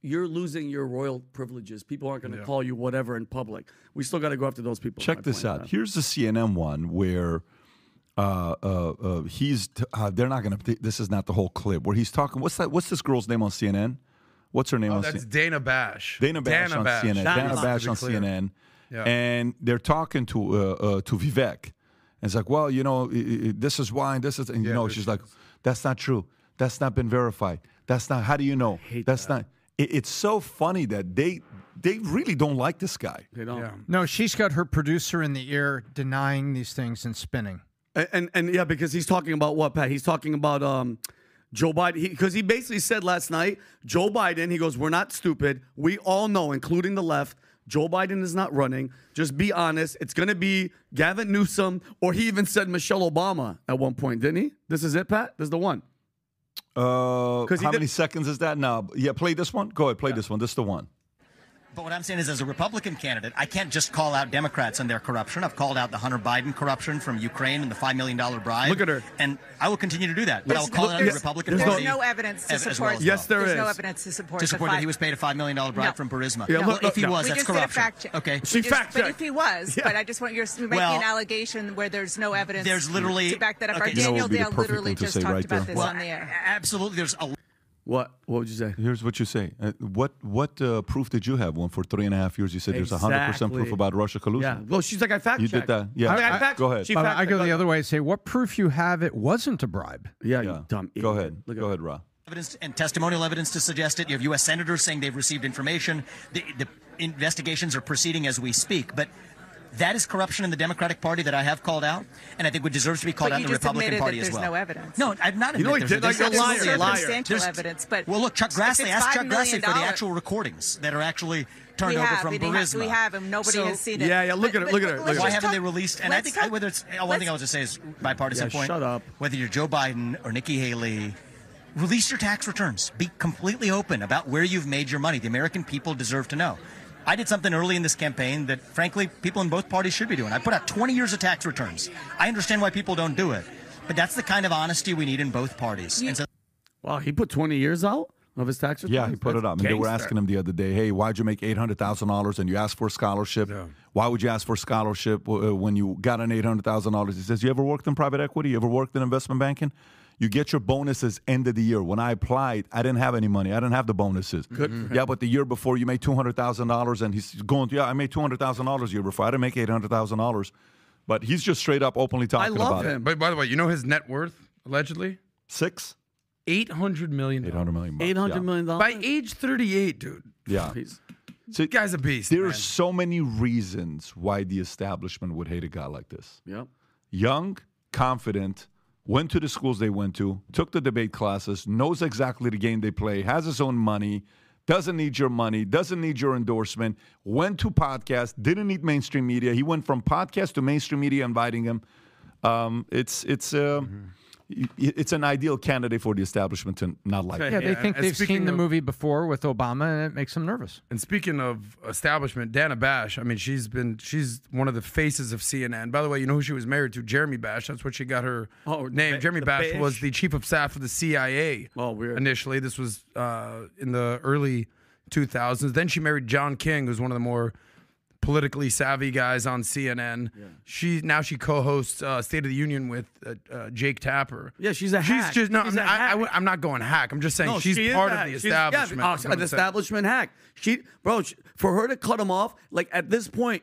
You're losing your royal privileges. People aren't going to call you whatever in public. We still got to go after those people. Check this out. man. Here's the CNN one where uh, uh, uh, he's. T- uh, they're not going to. This is not the whole clip where he's talking. What's that? What's this girl's name on CNN? What's her name Oh, on that's CNN? Dana Bash. Dana Bash Dana on Bash. CNN. That Dana Bash on clear. CNN, Yeah. and they're talking to uh, uh, to Vivek. And it's like, well, you know, i- i- this is why, and this is, and you know, she's like, that's not true. That's not been verified. That's not. How do you know? That's not. It, it's so funny that they they really don't like this guy. They don't. Yeah. No, she's got her producer in the ear denying these things and spinning. And, and and yeah, because he's talking about what, Pat? He's talking about um, Joe Biden. Because he, basically said last night, Joe Biden. He goes, "We're not stupid. We all know, including the left." Joe Biden is not running. Just be honest. It's going to be Gavin Newsom, or he even said Michelle Obama at one point, didn't he? This is it, Pat. This is the one. Uh, he how many seconds is that? No, yeah, play this one. Go ahead, play this one. This is the one. But what I'm saying is, as a Republican candidate, I can't just call out Democrats and their corruption. I've called out the Hunter Biden corruption from Ukraine and the $5 million bribe. Look at her. And I will continue to do that. But I will call look- out the yes, Republican there's Party. There's no evidence to as- as support. well as Yes, there There's no evidence to support. to support that he was paid a $5 million bribe No. from Burisma. Yeah, well, look- if he no. was, We that's just corruption. fact check. Okay. She We just- fact But checked. if he was, Yeah. but I just want you're making Well, an allegation where there's no evidence. there's literally- to back that up. okay. Our You know what Daniel would Dale literally just talked right about there? this Well, on the air. absolutely. There's a What? What would you say? Here's what you say. Uh, what what uh, proof did you have when for three and a half years you said there's 100% proof about Russia collusion? Yeah. Well, she's like, I fact You checked. did that? Yeah. I, I I- fact- go ahead. She fact I go the other way and say, what proof you have it wasn't a bribe? Yeah, Yeah. you dumb. Go ahead. Look at Go ahead, Ra. evidence and testimonial evidence to suggest it. You have U.S. senators saying they've received information. The, the investigations are proceeding as we speak. But That is corruption in the Democratic Party that I have called out, and I think would deserve to be called But out in the Republican Party that as there's well. no evidence. No, I've not admitted. You know admitted he did, there's, like, there's, a liar, there's- liar. evidence, but well, look, Chuck Grassley. it's Ask Chuck Grassley for the actual recordings that are actually turned we over have, from and he has- Burisma. we have him. Nobody So- has seen it. Yeah, yeah, look at it, look at it, look Why haven't they released? And I think I, whether it's uh, one thing I was to say is bipartisan Yeah, point. shut up. Whether you're Joe Biden or Nikki Haley, release your tax returns. Be completely open about where you've made your money. The American people deserve to know. I did something early in this campaign that, frankly, people in both parties should be doing. I put out 20 years of tax returns. I understand why people don't do it, but that's the kind of honesty we need in both parties. And so Wow, he put 20 years out of his tax returns. Yeah, he put it up. And they were asking him the other day, "Hey, why'd you make eight hundred thousand dollars and you asked for a scholarship? Why would you ask for a scholarship uh, when you got an eight hundred thousand dollars?" He says, "You ever worked in private equity? You ever worked in investment banking? You get your bonuses end of the year. When I applied, I didn't have any money. I didn't have the bonuses. Good Mm-hmm. Yeah, but the year before you made two hundred thousand dollars, and he's going, "Yeah, I made two hundred thousand dollars year before. I didn't make eight hundred thousand dollars." But he's just straight up openly talking about it. But by the way, you know his net worth allegedly six, eight hundred million. Eight hundred million. bucks, Eight hundred yeah. million dollars. By age thirty-eight, dude. Yeah. He's, So, guy's a beast. There are so many reasons why the establishment would hate a guy like this. Yep. Young, confident, went to the schools they went to, took the debate classes, knows exactly the game they play, has his own money, doesn't need your money, doesn't need your endorsement, went to podcast, didn't need mainstream media. He went from podcast to mainstream media inviting him. Um, it's it's uh, y- it's an ideal candidate for the establishment to not like. Yeah, him. they think and they've speaking seen the of- movie before with Obama, and it makes them nervous. And speaking of establishment, Dana Bash. I mean, she's been she's one of the faces of CNN. By the way, you know who she was married to? Jeremy Bash. That's what she got her Oh, name. Ba- Jeremy Bash Bash? was the chief of staff of the CIA. Oh, weird. Initially, this was uh, in the early 2000s. Then she married John King, who's one of the more politically savvy guys on CNN. She now she co-hosts uh, State of the Union with uh, uh, Jake Tapper. Yeah, she's a She's hack. just no. She's I'm, I, I, am not going hack. I'm just saying No, she's she part of the She's- yeah, establishment. uh, is an establishment hack. She, bro, she, for her to cut him off, like at this point,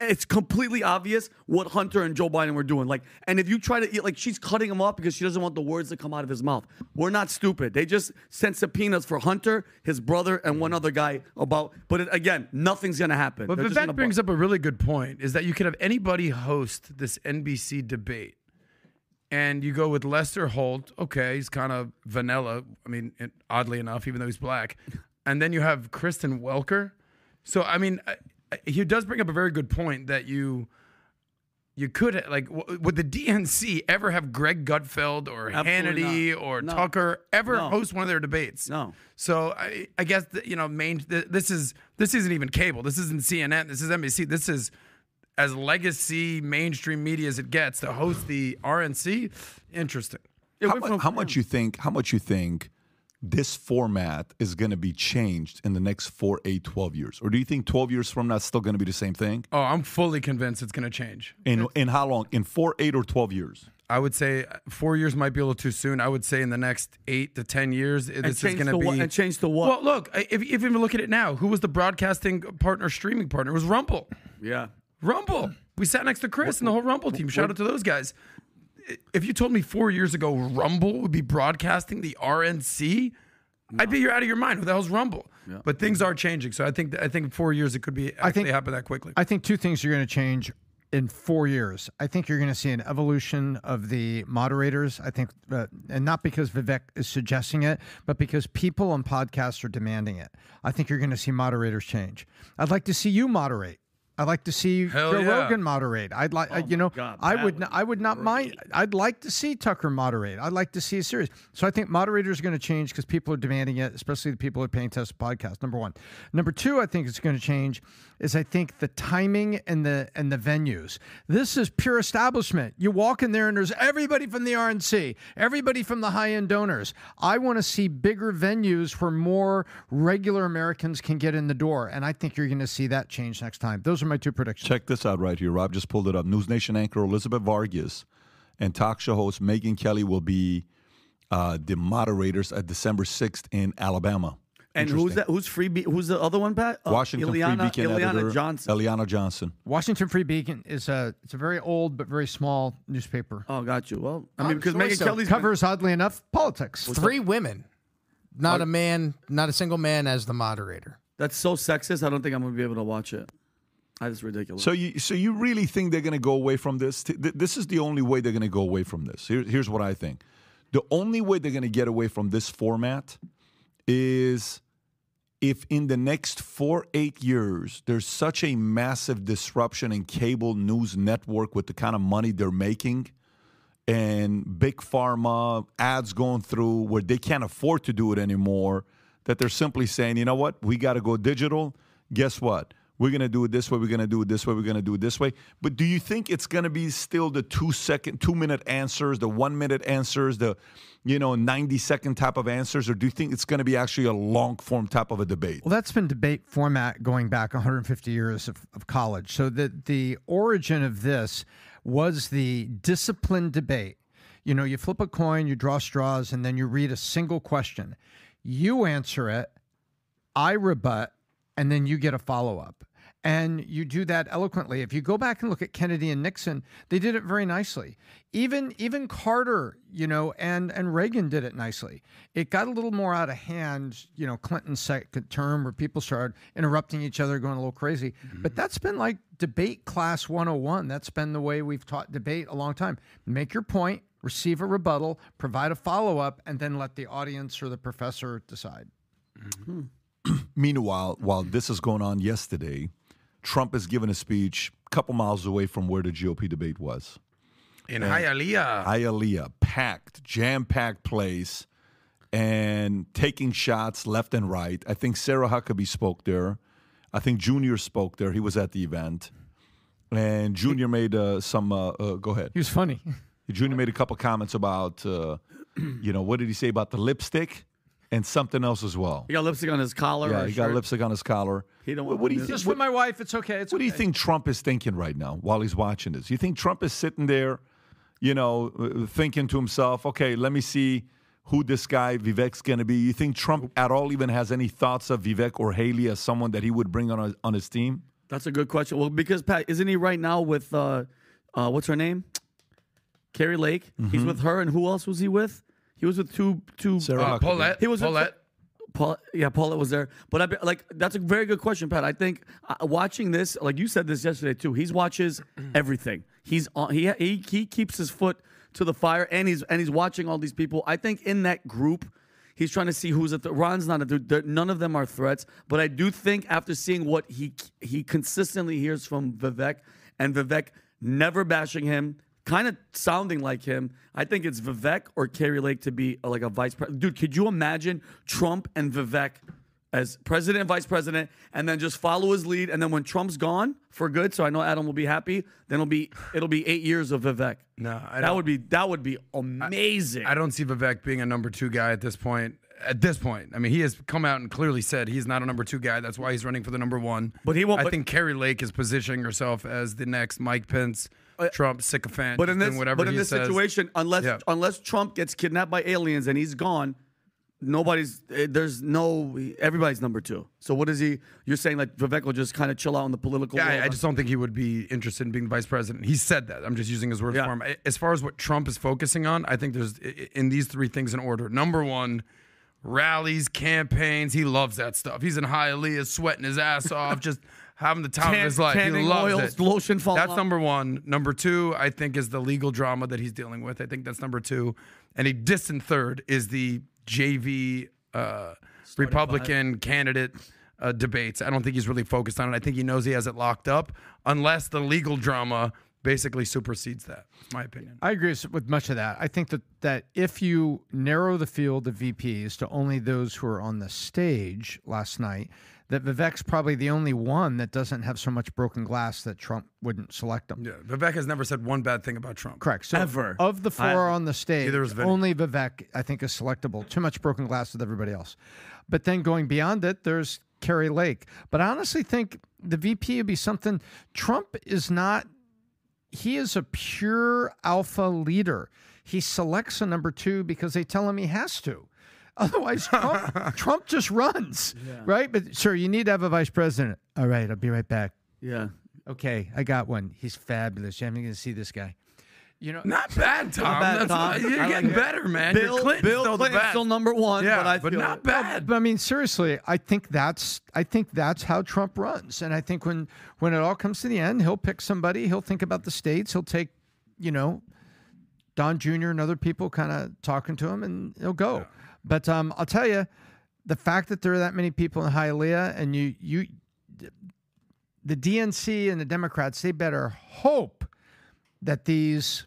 it's completely obvious what Hunter and Joe Biden were doing. Like, and if you try to, like, she's cutting him off because she doesn't want the words to come out of his mouth. We're not stupid. They just sent subpoenas for Hunter, his brother, and one other guy about. But it, again, nothing's gonna happen. But Vivek brings up a really good point: is that you could have anybody host this NBC debate, and you go with Lester Holt. Okay, he's kind of vanilla. I mean, oddly enough, even though he's black, and then you have Kristen Welker. So I mean, I- he does bring up a very good point that you. You could like w- would the DNC ever have Greg Gutfeld or Absolutely Hannity not. or No. Tucker ever No. host one of their debates? No. So I, I guess that, you know, main. Th- this is this isn't even cable. This isn't CNN. This is NBC. This is as legacy mainstream media as it gets to host the RNC. Interesting. How, mu- how much you think? How much you think this format is going to be changed in the next four, eight, 12 years, or do you think twelve years from now it's still going to be the same thing? Oh, I'm fully convinced it's going to change. In in how long? In four, eight, or twelve years? I would say uh, four years might be a little too soon. I would say in the next eight to ten years, this is going to to be. what- and change to what? Well, look, if, if you look at it now, who was the broadcasting partner, streaming partner? It was Rumble. Yeah. Rumble. We sat next to Chris and the whole Rumble team. Shout out to those guys. If you told me four years ago Rumble would be broadcasting the RNC, I'd be you're out of your mind. Who the hell's Rumble? But things are changing, so I think I think four years it could be actually think- happen that quickly. I think two things are going to change in four years. I think you're going to see an evolution of the moderators. I think, uh, and not because Vivek is suggesting it, but because people on podcasts are demanding it. I think you're going to see moderators change. I'd like to see you moderate. I'd like to see Hell Joe yeah. Rogan moderate. I'd like, uh, you know, God, I would, not, I would not mind. I'd like to see Tucker moderate. I'd like to see a series. So I think moderators are going to change because people are demanding it, especially the people who are paying test podcast. Number one. Number two, I think it's going to change is I think the timing and the and the venues. This is pure establishment. You walk in there and there's everybody from the RNC, everybody from the high end donors. I want to see bigger venues where more regular Americans can get in the door, and I think you're going to see that change next time. Those are my two predictions. Check this out right here. Rob just pulled it up. News Nation anchor Elizabeth Vargas and talk show host Megyn Kelly will be uh, the moderators at December 6th in Alabama. And who's that? Who's free? Be- who's the other one, Pat? Uh, Washington Eliana, Free Beacon Eliana editor Johnson. Eliana Johnson. Washington Free Beacon is a it's a very old but very small newspaper. Oh, got you. Well, I mean, because sure Megyn so. Kelly's been- Covers oddly enough politics. Three women, not a man, not a single man as the moderator. That's so sexist. I don't think I'm gonna be able to watch it. That's ridiculous. So you so you really think they're going to go away from this? Th- th- This is the only way they're going to go away from this. Here, here's what I think: the only way they're going to get away from this format is if in the next four eight years there's such a massive disruption in cable news network with the kind of money they're making and big pharma ads going through where they can't afford to do it anymore that they're simply saying you know what we got to go digital guess what we're going to do it this way we're going to do it this way we're going to do it this way but do you think it's going to be still the two second two minute answers the one minute answers the you know 90 second type of answers or do you think it's going to be actually a long form type of a debate Well, that's been debate format going back 150 years of, of college. So the the origin of this was the disciplined debate. You know, you flip a coin, you draw straws, and then you read a single question. You answer it, I rebut, and then you get a follow up. And you do that eloquently. If you go back and look at Kennedy and Nixon, they did it very nicely. Even even Carter, you know, and and Reagan did it nicely. It got a little more out of hand, you know, Clinton's second term where people started interrupting each other, going a little crazy. Mm-hmm. But that's been like debate class 101. That's been the way we've taught debate a long time. Make your point, receive a rebuttal, provide a follow up, and then let the audience or the professor decide. Mm-hmm. Hmm. Meanwhile, while this is going on yesterday, Trump has given a speech a couple miles away from where the GOP debate was. In And- Hialeah. Hialeah, packed, jam packed place, and taking shots left and right. I think Sarah Huckabee spoke there. I think Junior spoke there. He was at the event. And Junior made uh, some, uh, uh, go ahead. He was funny. Junior made a couple comments about, uh, you know, what did he say about the lipstick and something else as well. He got lipstick on his collar. Yeah, he got lipstick on his collar. He don't What, want what do you think? Just with my wife, it's okay. It's What do you think Trump is thinking right now while he's watching this? You think Trump is sitting there, you know, uh, thinking to himself, okay, let me see who this guy Vivek's going to be? You think Trump at all even has any thoughts of Vivek or Haley as someone that he would bring on, a, on his team? That's a good question. Well, because Pat, isn't he right now with uh, uh what's her name? Kari Lake. He's Mhm. with her, and who else was he with? He was with two two. Sarah Uh, Paulette. He was with- Paulette. Paul, yeah, Paulette was there. But I be- like that's a very good question, Pat. I think uh, watching this, like you said this yesterday too. He watches everything. He's on. He he he keeps his foot to the fire, and he's and he's watching all these people. I think in that group. He's trying to see who's a th- Ron's not a dude. None of them are threats, but I do think after seeing what he he consistently hears from Vivek and Vivek never bashing him, kind of sounding like him. I think it's Vivek or Kari Lake to be uh, like a vice president. Dude, could you imagine Trump and Vivek as president and vice president, and then just follow his lead? And then when Trump's gone for good, so I know Adam will be happy. Then it'll be it'll be eight years of Vivek. No, I that would be that would be amazing. I don't see Vivek being a number two guy at this point. At this point, I mean, he has come out and clearly said he's not a number two guy. That's why he's running for the number one. But he won't- I think Kari Lake is positioning herself as the next Mike Pence, Trump sycophant. But in this, whatever but in this says. situation, unless Yeah. unless Trump gets kidnapped by aliens and he's gone, nobody's eh, there's no everybody's number two. So what is he? You're saying like Vivek will just kind of chill out in the political. Yeah, world? I, just don't think he would be interested in being vice president. He said that. I'm just using his words Yeah. for him. As far as what Trump is focusing on, I think there's in these three things in order. Number one, rallies, campaigns. He loves that stuff. He's in Hialeah, sweating his ass off, just having the time Tan- of his life. He loves oils, it. lotion fall That's off. number one. Number two, I think, is the legal drama that he's dealing with. I think that's number two. And a distant third is the JV uh, Republican candidate uh, debates. I don't think he's really focused on it. I think he knows he has it locked up, unless the legal drama basically supersedes that. My opinion. I agree with- with much of that. I think that that if you narrow the field of VPs to only those who are on the stage last night, that Vivek's probably the only one that doesn't have so much broken glass that Trump wouldn't select him. Yeah, Vivek has never said one bad thing about Trump. Correct. So Ever. of the four I- on the stage, Neither is Vinny. only Vivek I think is selectable. Too much broken glass with everybody else. But then going beyond it, there's Kari Lake. But I honestly think the VP would be something. Trump is not. He is a pure alpha leader. He selects a number two because they tell him he has to. Otherwise, Trump, Trump just runs, right? But sir, you need to have a vice president. All right, I'll be right back. yeah. Okay, I got one. He's fabulous. I'm going to see this guy. You know, Not bad, Tom. Not bad, Tom. what- you're like getting it. better, man. Bill, Your Clinton's Bill still Clinton's still number one, Yeah, but I but not bad. But I mean, seriously, I think that's I think that's how Trump runs, and I think when when it all comes to the end, he'll pick somebody. He'll think about the states. He'll take, you know, Don Jr. and other people kind of talking to him, and he'll go. But um, I'll tell you, the fact that there are that many people in Hialeah, and you you, the DNC and the Democrats, they better hope that these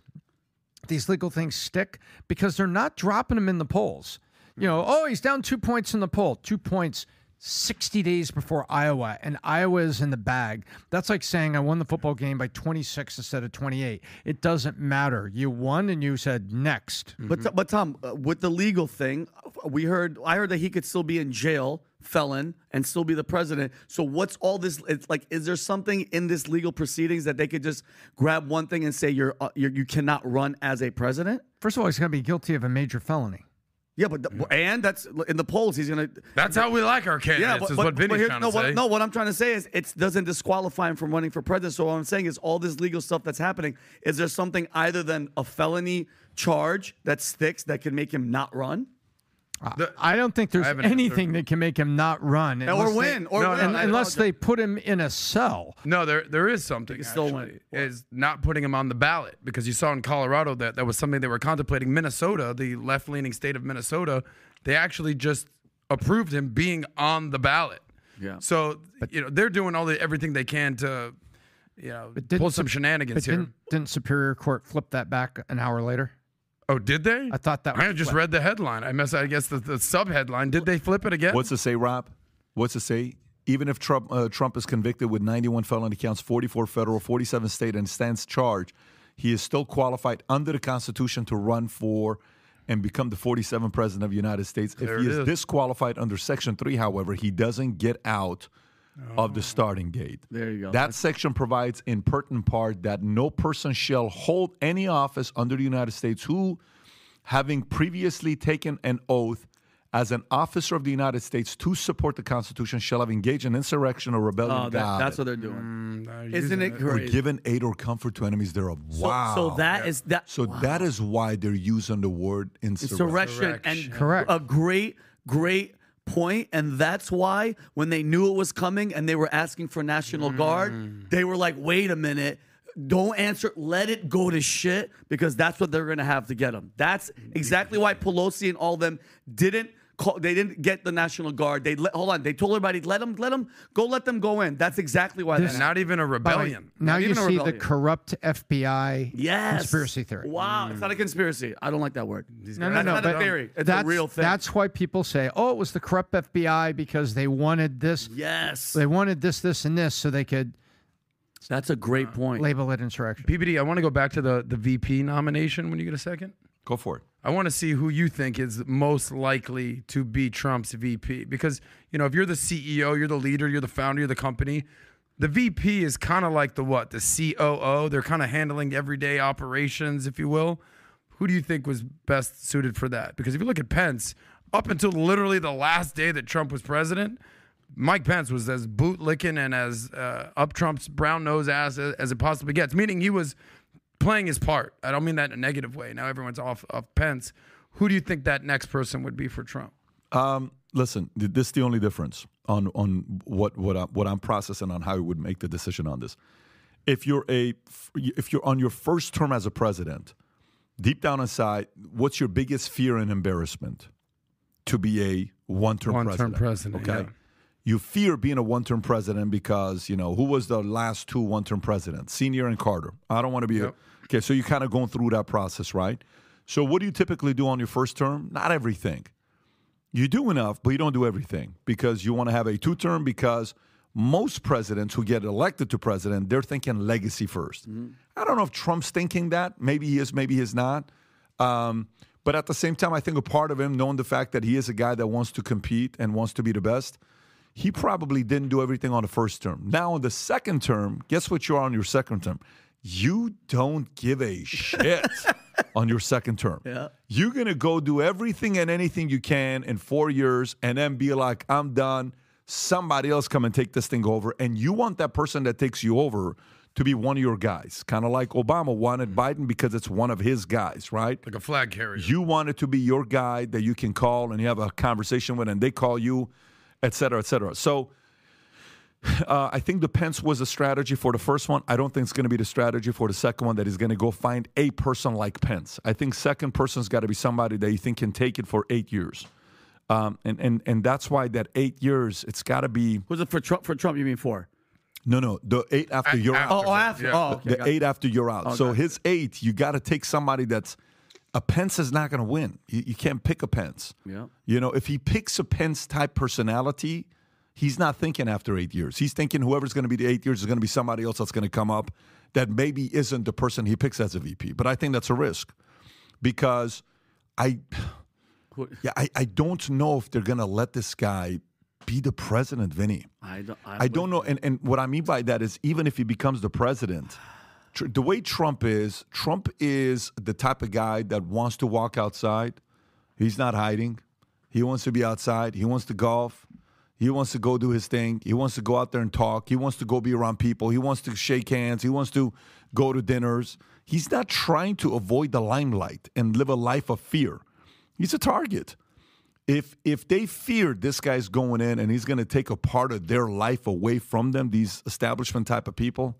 these legal things stick because they're not dropping him in the polls. You know, oh, he's down two points in the poll, two points 60 days before Iowa, and Iowa is in the bag. That's like saying I won the football game by 26 instead of 28. It doesn't matter. You won and you said next. But but Tom, uh, with the legal thing, we heard I heard that he could still be in jail, felon, and still be the president. So what's all this? It's like, is there something in this legal proceedings that they could just grab one thing and say you're, uh, you're you cannot run as a president? First of all, he's going to be guilty of a major felony. Yeah, but the, mm. and that's in the polls. He's gonna. That's how we like our candidates. Yeah, but, is but- what Vinny's trying no, to what, say. no, what I'm trying to say is it doesn't disqualify him from running for president. So what I'm saying is all this legal stuff that's happening. Is there something other than a felony charge that sticks that can make him not run? Ah. I don't think there's haven't anything that can make him not run Or unless they- win, or No, win. no, unless they put him in a cell. No, there there is something. still actually, win. Is not putting him on the ballot because you saw in Colorado that that was something they were contemplating. Minnesota, the left leaning state of Minnesota, they actually just approved him being on the ballot. Yeah. So you know they're doing all the everything they can to, you know, pull some Sup- shenanigans But here. didn't, didn't Superior Court flip that back an hour later? Oh, did they? I thought that I was just flipped. read the headline. I mess. I guess the, the sub headline. Did they flip it again? What's to say, Rob? What's to say? Even if Trump uh, Trump is convicted with 91 felony counts, 44 federal, 47 state, and stands charged, he is still qualified under the Constitution to run for and become the 47th president of the United States. There if he it is, is. disqualified under Section 3, however, he doesn't get out of the starting gate. There you go. That section provides in pertinent part that no person shall hold any office under the United States who, having previously taken an oath as an officer of the United States to support the Constitution, shall have engaged in insurrection or rebellion. Oh, that, Got that's what they're doing. Mm, Isn't it or crazy? given aid or comfort to enemies thereof. So- Wow. So, that is that. So that is why they're using the word insurrection. insurrection and Insurrection. Correct. a great, great point, and that's why when they knew it was coming and they were asking for National Guard, mm. they were like, "Wait a minute." Don't answer. Let it go to shit because that's what they're gonna have to get them. That's exactly why Pelosi and all them didn't call. They didn't get the National Guard. They let, hold on. They told everybody, let them, let them go, let them go in. That's exactly why. And that not even a By the way, rebellion. now Not you even see the corrupt FBI Yes. conspiracy theory. Wow, it's not a conspiracy. I don't like that word. No, that's no, no. not a but theory. It's that's, a real thing. That's why people say, "Oh, it was the corrupt FBI because they wanted this, yes. they wanted this, this, and this, so they could That's a great uh, point. label it insurrection." PBD, I want to go back to the the VP nomination when you get a second. Go for it. I want to see who you think is most likely to be Trump's VP because you know if you're the CEO, you're the leader, you're the founder, you're the company. The VP is kind of like the what? The COO. They're kind of handling everyday operations, if you will. Who do you think was best suited for that? Because if you look at Pence, up until literally the last day that Trump was president, Mike Pence was as bootlicking and as uh, up Trump's brown nose ass as, as it possibly gets. Meaning he was playing his part. I don't mean that in a negative way. Now everyone's off of Pence. Who do you think that next person would be for Trump? Um, listen, this is the only difference on on what what I, what I'm processing on how I would make the decision on this. If you're a if you're on your first term as a president, deep down inside, what's your biggest fear and embarrassment? To be a one-term president? One-term president. president, Okay. yeah. You fear being a one-term president because you know who was the last two one-term presidents, Senior and Carter. I don't want to be Yep. a okay. So you're kind of going through that process, right? So what do you typically do on your first term? Not everything you do enough, but you don't do everything because you want to have a two term. Because most presidents who get elected to president, they're thinking legacy 1st I don't know if Trump's thinking that. Maybe he is, maybe he's not. Um, but at the same time, I think a part of him, knowing the fact that he is a guy that wants to compete and wants to be the best, he probably didn't do everything on the first term. Now, on the second term, guess what you are on your second term? You don't give a shit on your second term. Yeah. You're going to go do everything and anything you can in four years and then be like, I'm done. Somebody else come and take this thing over. And you want that person that takes you over to be one of your guys. Kind of like Obama wanted mm-hmm. Biden because it's one of his guys, right? Like a flag carrier. You want it to be your guy that you can call and you have a conversation with, and they call you, et cetera, et cetera. So uh, I think the Pence was a strategy for the first one. I don't think it's going to be the strategy for the second one that he's going to go find a person like Pence. I think second person's got to be somebody that you think can take it for eight years. Um, and, and, and that's why that eight years, it's got to be. Was it for Trump? For Trump, you mean four? No, no, the eight after you're out. Oh, oh, after. Oh, okay. the got- eight after you're out. So Okay. his eight, you got to take somebody that's a Pence is not going to win. You, you can't pick a Pence. Yeah. You know, if he picks a Pence type personality, he's not thinking after eight years. He's thinking whoever's going to be the eight years is going to be somebody else that's going to come up that maybe isn't the person he picks as a VP. But I think that's a risk because I, yeah, I, I don't know if they're going to let this guy be the president, Vinny. I don't. I don't know. And, and what I mean by that is even if he becomes the president, tr- the way Trump is, Trump is the type of guy that wants to walk outside. He's not hiding. He wants to be outside. He wants to golf. He wants to go do his thing. He wants to go out there and talk. He wants to go be around people. He wants to shake hands. He wants to go to dinners. He's not trying to avoid the limelight and live a life of fear. He's a target if if they fear this guy's going in and he's going to take a part of their life away from them, these establishment type of people,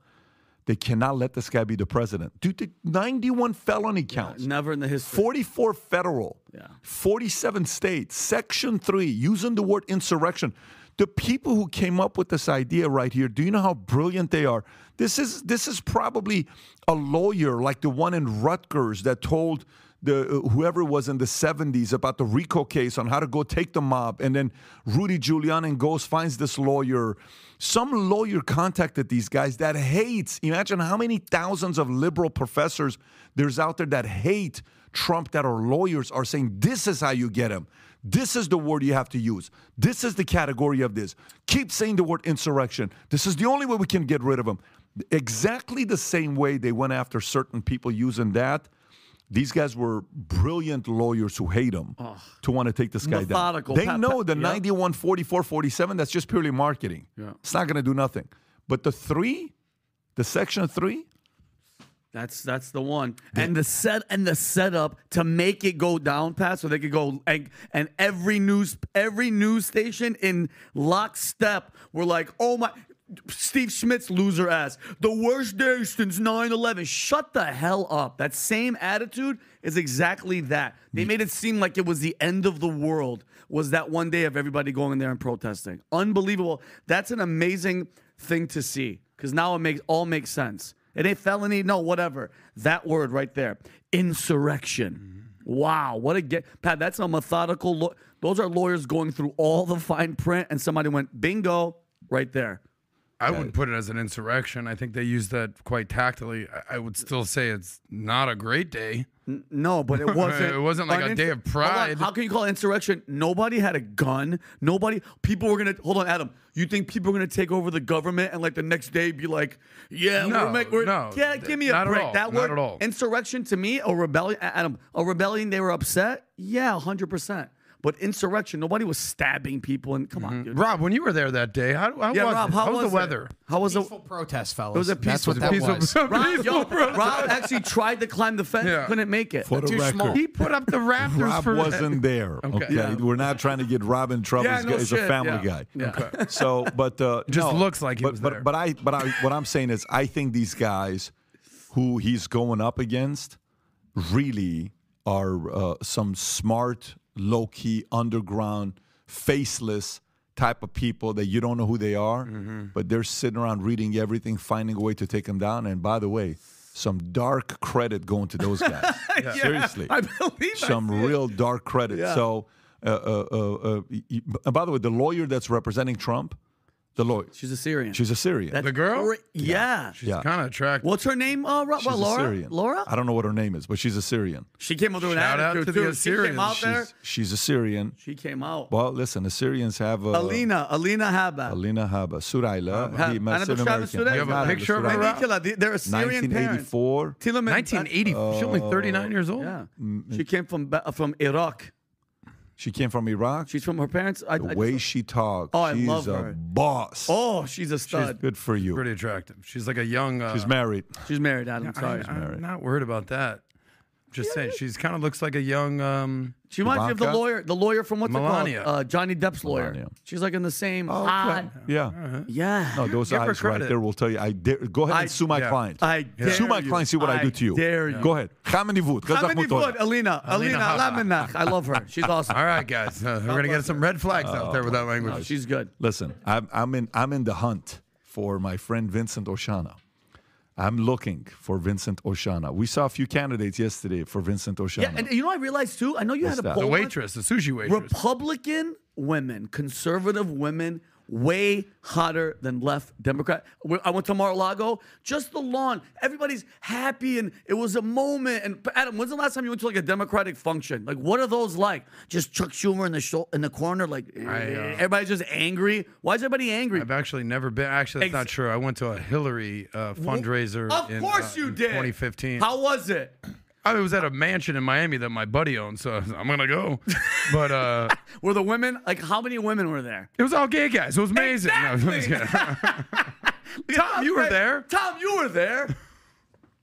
they cannot let this guy be the president. Dude, the 91 felony counts. Never in the history. 44 federal. Yeah. 47 states. Section 3, using the word insurrection. The people who came up with this idea right here, do you know how brilliant they are? This is this is probably a lawyer like the one in Rutgers that told the uh, whoever was in the 70s about the RICO case on how to go take the mob. And then Rudy Giuliani goes finds this lawyer. Some lawyer contacted these guys that hates imagine how many thousands of liberal professors there's out there that hate Trump that are lawyers are saying this is how you get him. This is the word you have to use. This is the category of this. Keep saying the word insurrection. This is the only way we can get rid of him. Exactly the same way they went after certain people using that these guys were brilliant lawyers who hate him to want to take this guy down. They Pat- know the yep. 91, 44, 47, that's just purely marketing. Yeah. It's not going to do nothing. But the three, the section three, That's that's the one. And the set and the setup to make it go down pat so they could go and, and every news every news station in lockstep were like, oh my Steve Schmidt's loser ass. The worst day since 9-11. Shut the hell up. That same attitude is exactly that. They made it seem like it was the end of the world, was that one day of everybody going in there and protesting. Unbelievable. That's an amazing thing to see. Because now it makes all makes sense. It ain't felony, no, whatever. That word right there. Insurrection. Wow, what a get Pat, that's a methodical law. Those are lawyers going through all the fine print, and somebody went, bingo, right there. I wouldn't put it as an insurrection. I think they used that quite tactily. I, I would still say it's not a great day. No, but it wasn't. It wasn't like a day of pride. How can you call it insurrection? Nobody had a gun. Nobody. People were gonna. Hold on, Adam. You think people are gonna take over the government and like the next day be like, yeah, No, we're make, we're, no, yeah, give me a break. That not word, at all. insurrection to me, a rebellion. Adam, a rebellion. They were upset. Yeah, hundred percent. But insurrection, nobody was stabbing people. And come on, dude. Rob, when you were there that day, how, how yeah, was Rob, it? how was, was the it? weather? How was Peaceful it? protest, fellas. It was a That's what that peaceful- was. Rob, yo, Rob actually tried to climb the fence, Yeah. couldn't make it. for the Too record, small. He put up the Raptors Rob for wasn't there. Okay, Yeah. we're not trying to get Rob in trouble. Yeah, he's, no he's a family yeah. guy. Yeah. So, but uh, Just no, looks like he but, was but, there. But I, but I, what I'm saying is, I think these guys who he's going up against really are uh, some smart, low key, underground, faceless type of people that you don't know who they are, Mm-hmm. but they're sitting around reading everything, finding a way to take them down. And by the way, some dark credit going to those guys. Seriously, I believe I some it. real dark credit. Yeah. So, uh, uh, uh, uh, y- y- and by the way, the lawyer that's representing Trump, the lawyer, She's a Syrian. she's a Syrian. The girl? Great- Yeah. yeah, Kind of attractive. What's her name? Uh, Ro- she's well, a Laura. Syrian. Laura. I don't know what her name is, but she's a Syrian. She came up with an Shout out attitude to the too. She came Assyrians. out there. She's, she's a Syrian. She came out. Well, listen, the Syrians have uh, Alina. Alina Habba. Alina Habba, Surayla, Ha- the Ana Syrian Dushana American. Surayla. You have a picture of her, they- They're Syrian parents. 1984. Tillman- 1980. She's only 39 years old. Yeah. She came from from Iraq. She came from Iraq. She's from her parents. I, the I- way she talks. Oh, I she's love a her. boss. oh, she's a stud. good for you. Pretty attractive. She's like a young. Uh, She's married. She's married, Adam. I, Sorry. I, am not worried about that. Just saying, she's kind of looks like a young. Um, She reminds me of the Ivanka? lawyer, the lawyer from what's Melania. it called? Uh, Johnny Depp's lawyer. Melania. She's like in the same. Oh, hot- Yeah. Yeah. No, those Give her eyes right credit. there will tell you. I dare. Go ahead I- and sue my yeah. client. I Sue dare my you. client. See what I, I do to you. dare you. Go ahead. Kamenivut. How many foot? Alina. Alina Laminach. I love her. She's awesome. all right, guys, uh, we're gonna get some red flags out there with that language. No, she's good. Listen, I'm, I'm in. I'm in the hunt for my friend Vincent Oshana. I'm looking for Vincent Oshana. We saw a few candidates yesterday for Vincent Oshana. Yeah, and you know what I realized too? I know you What's had a that? poll. the waitress, the sushi waitress. Republican women, conservative women, way hotter than left Democrat. I went to Mar-a-Lago, just the lawn. Everybody's happy, and it was a moment. And Adam, when's the last time you went to like a Democratic function? Like, what are those like? Just Chuck Schumer in the show, in the corner, like I, uh, everybody's just angry. Why is everybody angry? I've actually never been. Actually, that's not Ex- true. I went to a Hillary uh, fundraiser. Of in, course uh, you did. 2015. How was it? I was at a mansion in Miami that my buddy owned, so I was- I'm gonna go. But uh, Were the women like how many women were there? it was all gay guys. It was amazing. No, I'm just Exactly. kidding. Tom, you were there. Tom, you were there.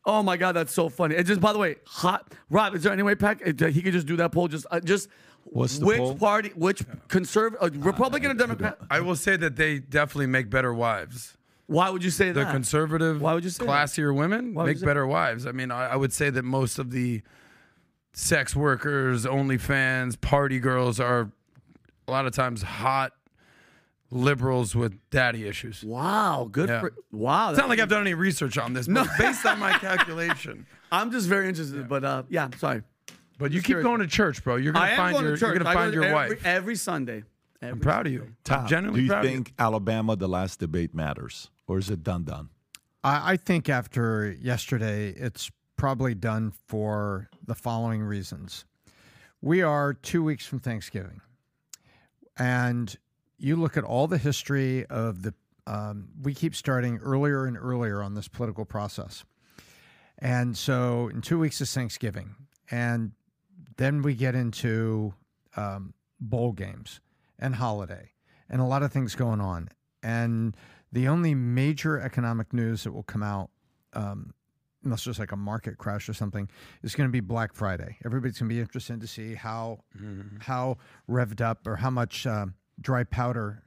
Oh my God, that's so funny. It just, by the way, hot. Rob, is there any way, Pack, uh, he could just do that poll? Just, uh, just What's the which poll? party, which conservative, uh, Republican or Democrat? I will say that they definitely make better wives. Why would you say The that? The conservative, Why would you say that? classier women Why make say- better wives. I mean, I, I would say that most of the sex workers, OnlyFans, party girls are a lot of times hot liberals with daddy issues. Wow, good Yeah. for wow. It's not like I've done any research on this, but based on my calculation. I'm just very interested, but uh, yeah, sorry. But you keep curious. going to church, bro. You're gonna am find going your to church. you're gonna I find to your every, wife. every Sunday. I'm Every proud of you. Tom, I'm do you proud think Alabama, the last debate, matters, or is it done done? I, I think after yesterday, it's probably done for the following reasons. We are two weeks from Thanksgiving, and you look at all the history of the. Um, we keep starting earlier and earlier on this political process, and so in two weeks is Thanksgiving, and then we get into um, bowl games and holiday and a lot of things going on. And the only major economic news that will come out, um, unless there's like a market crash or something, is going to be Black Friday. Everybody's going to be interested to see how how revved up or how much um dry powder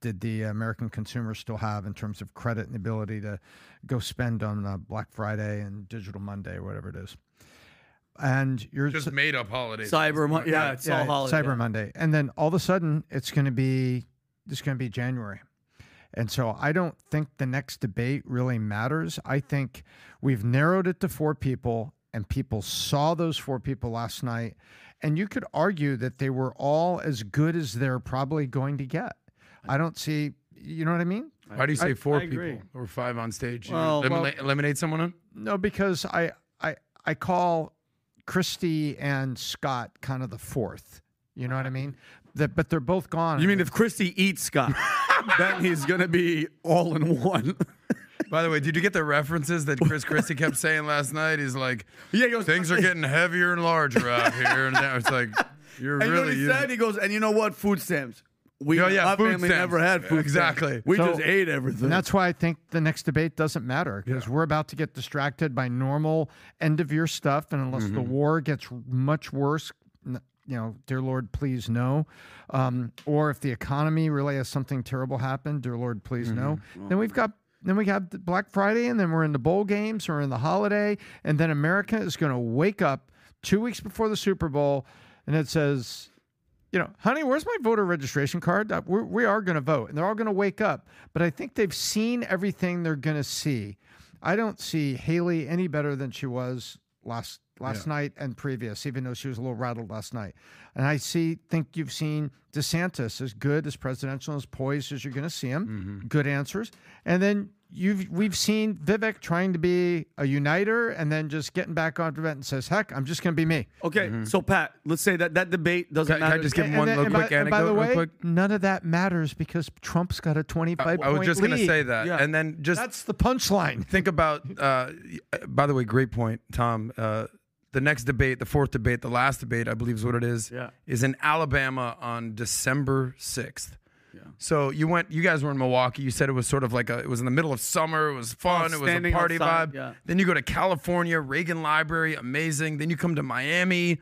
did the American consumer still have in terms of credit and ability to go spend on uh, Black Friday and Digital Monday or whatever it is. And you're Just made up holidays. Cyber Monday. yeah, it's all holiday. Cyber Monday, and then all of a sudden it's going to be it's going to be January, and so I don't think the next debate really matters. I think we've narrowed it to four people, and people saw those four people last night, and you could argue that they were all as good as they're probably going to get. I don't see, you know what I mean? Why do you say I- four I agree. people or five on stage? Well, eliminate, well- eliminate someone on? No, because I I I call Christie and Scott kind of the fourth. You know what I mean? That, but they're both gone. You mean if Christie eats Scott, then he's gonna be all in one. By the way, did you get the references that Chris Christie kept saying last night? He's like, yeah, he goes, things are getting heavier and larger out here, and now it's like, you're And you know really. what he said? He goes, and you know what? Food stamps. We, Oh, yeah, our food family stamps. never had food Exactly. stamps. We So- just ate everything. And that's why I think the next debate doesn't matter because we're about to get distracted by normal end of year stuff. And unless the Mm-hmm. war gets much worse, n- you know, dear Lord, please no. Um, or if the economy really has something terrible happen, dear Lord, please no. Mm-hmm. Then we've got. Then we got Black Friday, and then we're in the bowl games, or in the holiday, and then America is going to wake up two weeks before the Super Bowl, and it says, you know, honey, where's my voter registration card? Uh, We're, we are going to vote, and they're all going to wake up. But I think they've seen everything they're going to see. I don't see Haley any better than she was last last night and previous, even though she was a little rattled last night. And I see, think you've seen DeSantis as good as presidential, as poised as you're going to see him. Good answers, and then. You've we've seen Vivek trying to be a uniter and then just getting back onto it and says, "Heck, I'm just going to be me." okay. So Pat, let's say that that debate doesn't Can- can I just give And one then- little quick by, and by the anecdote way, quick? none of that matters because Trump's got a 25 I was just going to say that. Yeah. And then just That's the punchline. think about, uh, by the way, great point, Tom. Uh, the next debate, the fourth debate, the last debate, I believe is what it is, Yeah. is in Alabama on December 6th. Yeah. So you went, you guys were in Milwaukee. You said it was sort of like a, it was in the middle of summer. It was oh, fun. it was a party outside, vibe. yeah. Then you go to California, Reagan Library, amazing. Then you come to Miami,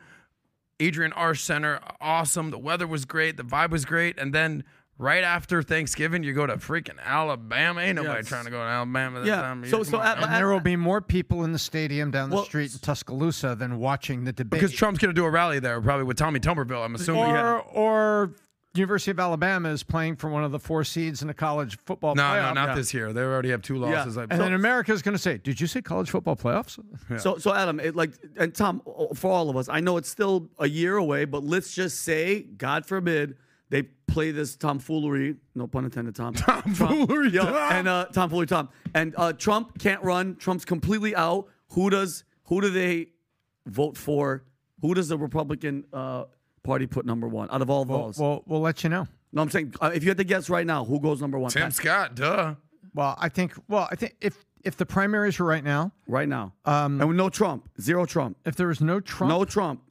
Adrienne Arsht Center, awesome. The weather was great. The vibe was great. And then right after Thanksgiving, you go to freaking Alabama. Ain't nobody Yes. trying to go to Alabama that Yeah. time. of So- so Come on, at- there will be more people in the stadium down the street in Tuscaloosa than watching the debate. because Trump's going to do a rally there, probably with Tommy Tuberville. I'm assuming. or, or University of Alabama is playing for one of the four seeds in the college football No, playoff. no, not this year. They already have two losses. I And then America is going to say, "Did you say college football playoffs?" So, so Adam, it, like, and Tom, for all of us, I know it's still a year away, but let's just say, God forbid, they play this tomfoolery. No pun intended, Tom. Tomfoolery, Yo, Tom. and uh, tomfoolery, Tom, and uh, Trump can't run. Trump's completely out. Who does? Who do they vote for? Who does the Republican uh, Party put number one out of all Well, those? we'll, we'll let you know. no, I'm saying uh, if you had to guess right now, who goes number one? Tim Pat? Scott, duh. Well, I think. Well, I think if if the primaries were right now, Right now, um, and with no Trump, zero Trump, if there was no Trump, no Trump.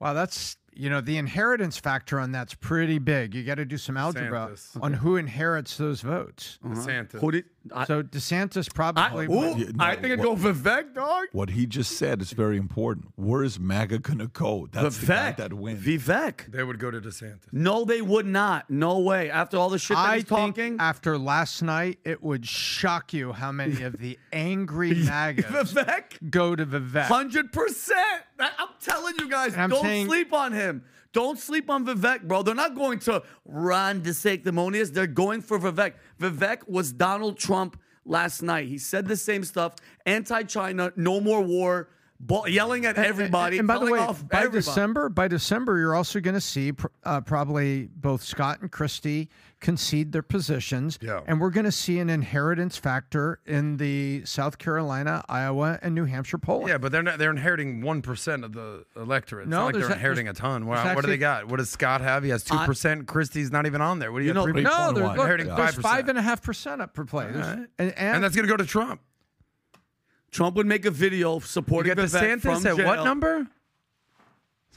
wow, that's you know the inheritance factor on that's pretty big. You got to do some algebra DeSantis. on who inherits those votes. Uh-huh. DeSantis. Who did? I, So DeSantis I, probably. ooh, Yeah, no, I think I'd go what- Vivek, dog. What he just said is very important. Where is MAGA gonna go? That's the guy Vivek. that wins. Vivek. They would go to DeSantis. No, they would not. No way. After all the shit that I he's think talking, after last night, it would shock you how many of the angry MAGAs Vivek, go to Vivek. hundred percent. I'm telling you guys, And don't saying- sleep on him. Don't sleep on Vivek, bro. They're not going to Ron DeSanctimonious. They're going for Vivek. Vivek was Donald Trump last night. He said the same stuff: anti-China, no more war, yelling at everybody. And, by the way, off by everybody. December, by December, you're also going to see pr- uh, probably both Scott and Christie concede their positions, Yeah. and we're going to see an inheritance factor in the South Carolina, Iowa, and New Hampshire polling. Yeah, but they're not, they're inheriting one percent of the electorate. It's No, not like they're a- inheriting a ton. What, there's what do they got? What does Scott have? He has two percent. Christie's not even on there. What do you, You have? know- No, one. look, Inheriting there's 5%. five and a half percent up per play. Alright. and, and, and that's going to go to Trump. Trump would make a video You supporting got Vivek from DeSantis at what number?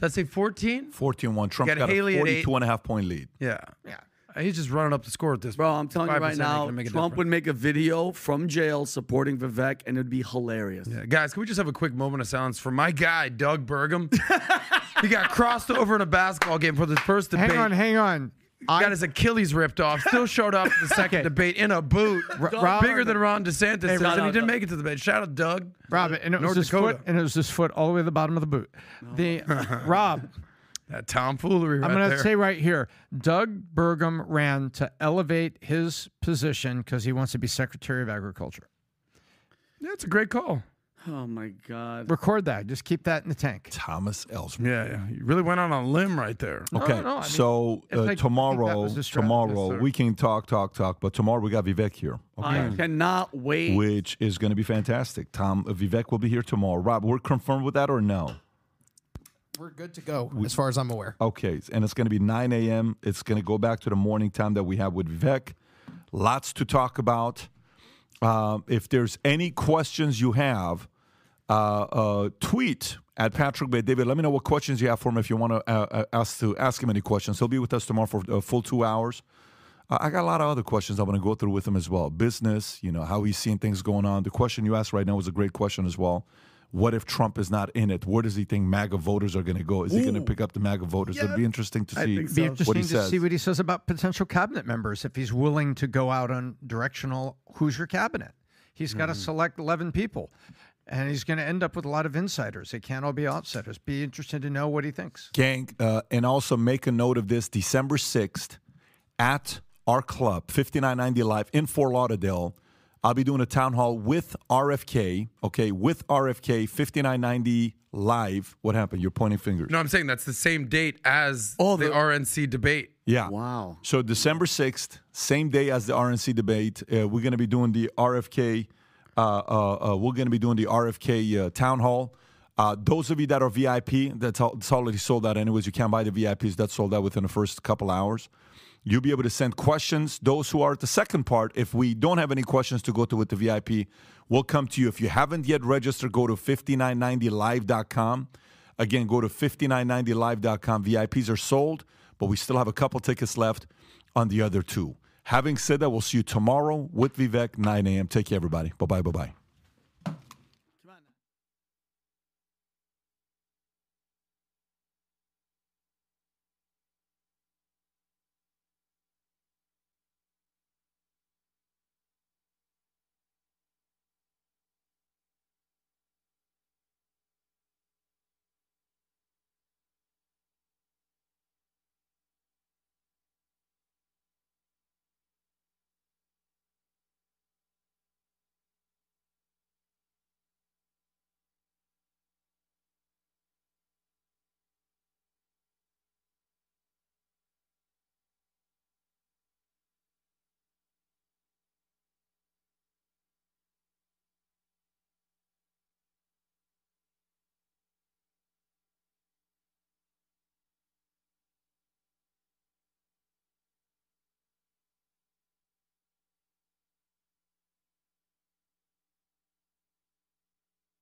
Does that say 14? 14-1. Trump Got got, Haley a at 42 and a half point lead. Yeah. Yeah. He's just running up the score at this Bro. I'm telling you right now, gonna make a Trump difference. would make a video from jail supporting Vivek, and it'd be hilarious. Yeah. Guys, can we just have a quick moment of silence for my guy, Doug Burgum? he got crossed over in a basketball game for the first debate. hang on, hang on. Got his Achilles ripped off. Still showed up the second debate in a boot, Rob- bigger than Ron DeSantis, is, Rob- and he didn't make it to the debate. Shout out Doug. Rob, and it was North his foot, and it was his foot all the way to the bottom of the boot. The Rob, That tomfoolery right I'm going to say right here, Doug Burgum ran to elevate his position because he wants to be Secretary of Agriculture. yeah, it's a great call. Oh my God. Record that. Just keep that in the tank. Thomas Ellsworth. Yeah, yeah. You really went on a limb right there. Okay, no, I mean, so uh, I- I think that tomorrow, was the strategy. tomorrow Yes, we can talk, talk, talk. But tomorrow we got Vivek here, okay, I cannot wait. which is going to be fantastic. Tom uh, Vivek will be here tomorrow. Rob, we're confirmed with that or no? We're good to go, as far as I'm aware. Okay, and it's going to be 9 a.m. It's going to go back to the morning time that we have with Vivek. Lots to talk about. Um, if there's any questions you have, uh, uh, tweet at Patrick Bet-David. Let me know what questions you have for him if you want to uh, uh, ask to ask him any questions. He'll be with us tomorrow for a full two hours. Uh, I got a lot of other questions I want to go through with him as well. Business, you know, how he's seeing things going on. The question you asked right now was a great question as well. What if Trump is not in it? Where does he think MAGA voters are going to go? Is he going to pick up the MAGA voters? It'd be interesting to see so. Be What interesting he to says. see what he says about potential cabinet members if he's willing to go out on directional. Who's your cabinet? He's got to Mm-hmm. select eleven people, and he's going to end up with a lot of insiders. They can't all be outsiders. Be interested to know what he thinks. gang, uh, and also make a note of this December 6th at our club, 5990 Live in Fort Lauderdale. I'll be doing a town hall with RFK, okay, with RFK, 5990 Live. What happened? You're pointing fingers. No, I'm saying that's the same date as Oh, the, the- RNC debate. Yeah. Wow. So December 6th, same day as the RNC debate, uh, we're going to be doing the RFK. Uh, uh, uh, we're going to be doing the RFK town hall. Uh, those of you that are VIP, that's, all, it's already sold out anyways. You can't buy the VIPs. That's sold out within the first couple hours. You'll be able to send questions. Those who are at the second part, if we don't have any questions to go to with the VIP, we'll come to you. If you haven't yet registered, go to 5990live.com. Again, go to 5990live.com. VIPs are sold, but we still have a couple tickets left on the other two. Having said that, we'll see you tomorrow with Vivek, 9 a.m. Take care, everybody. Bye bye, bye bye.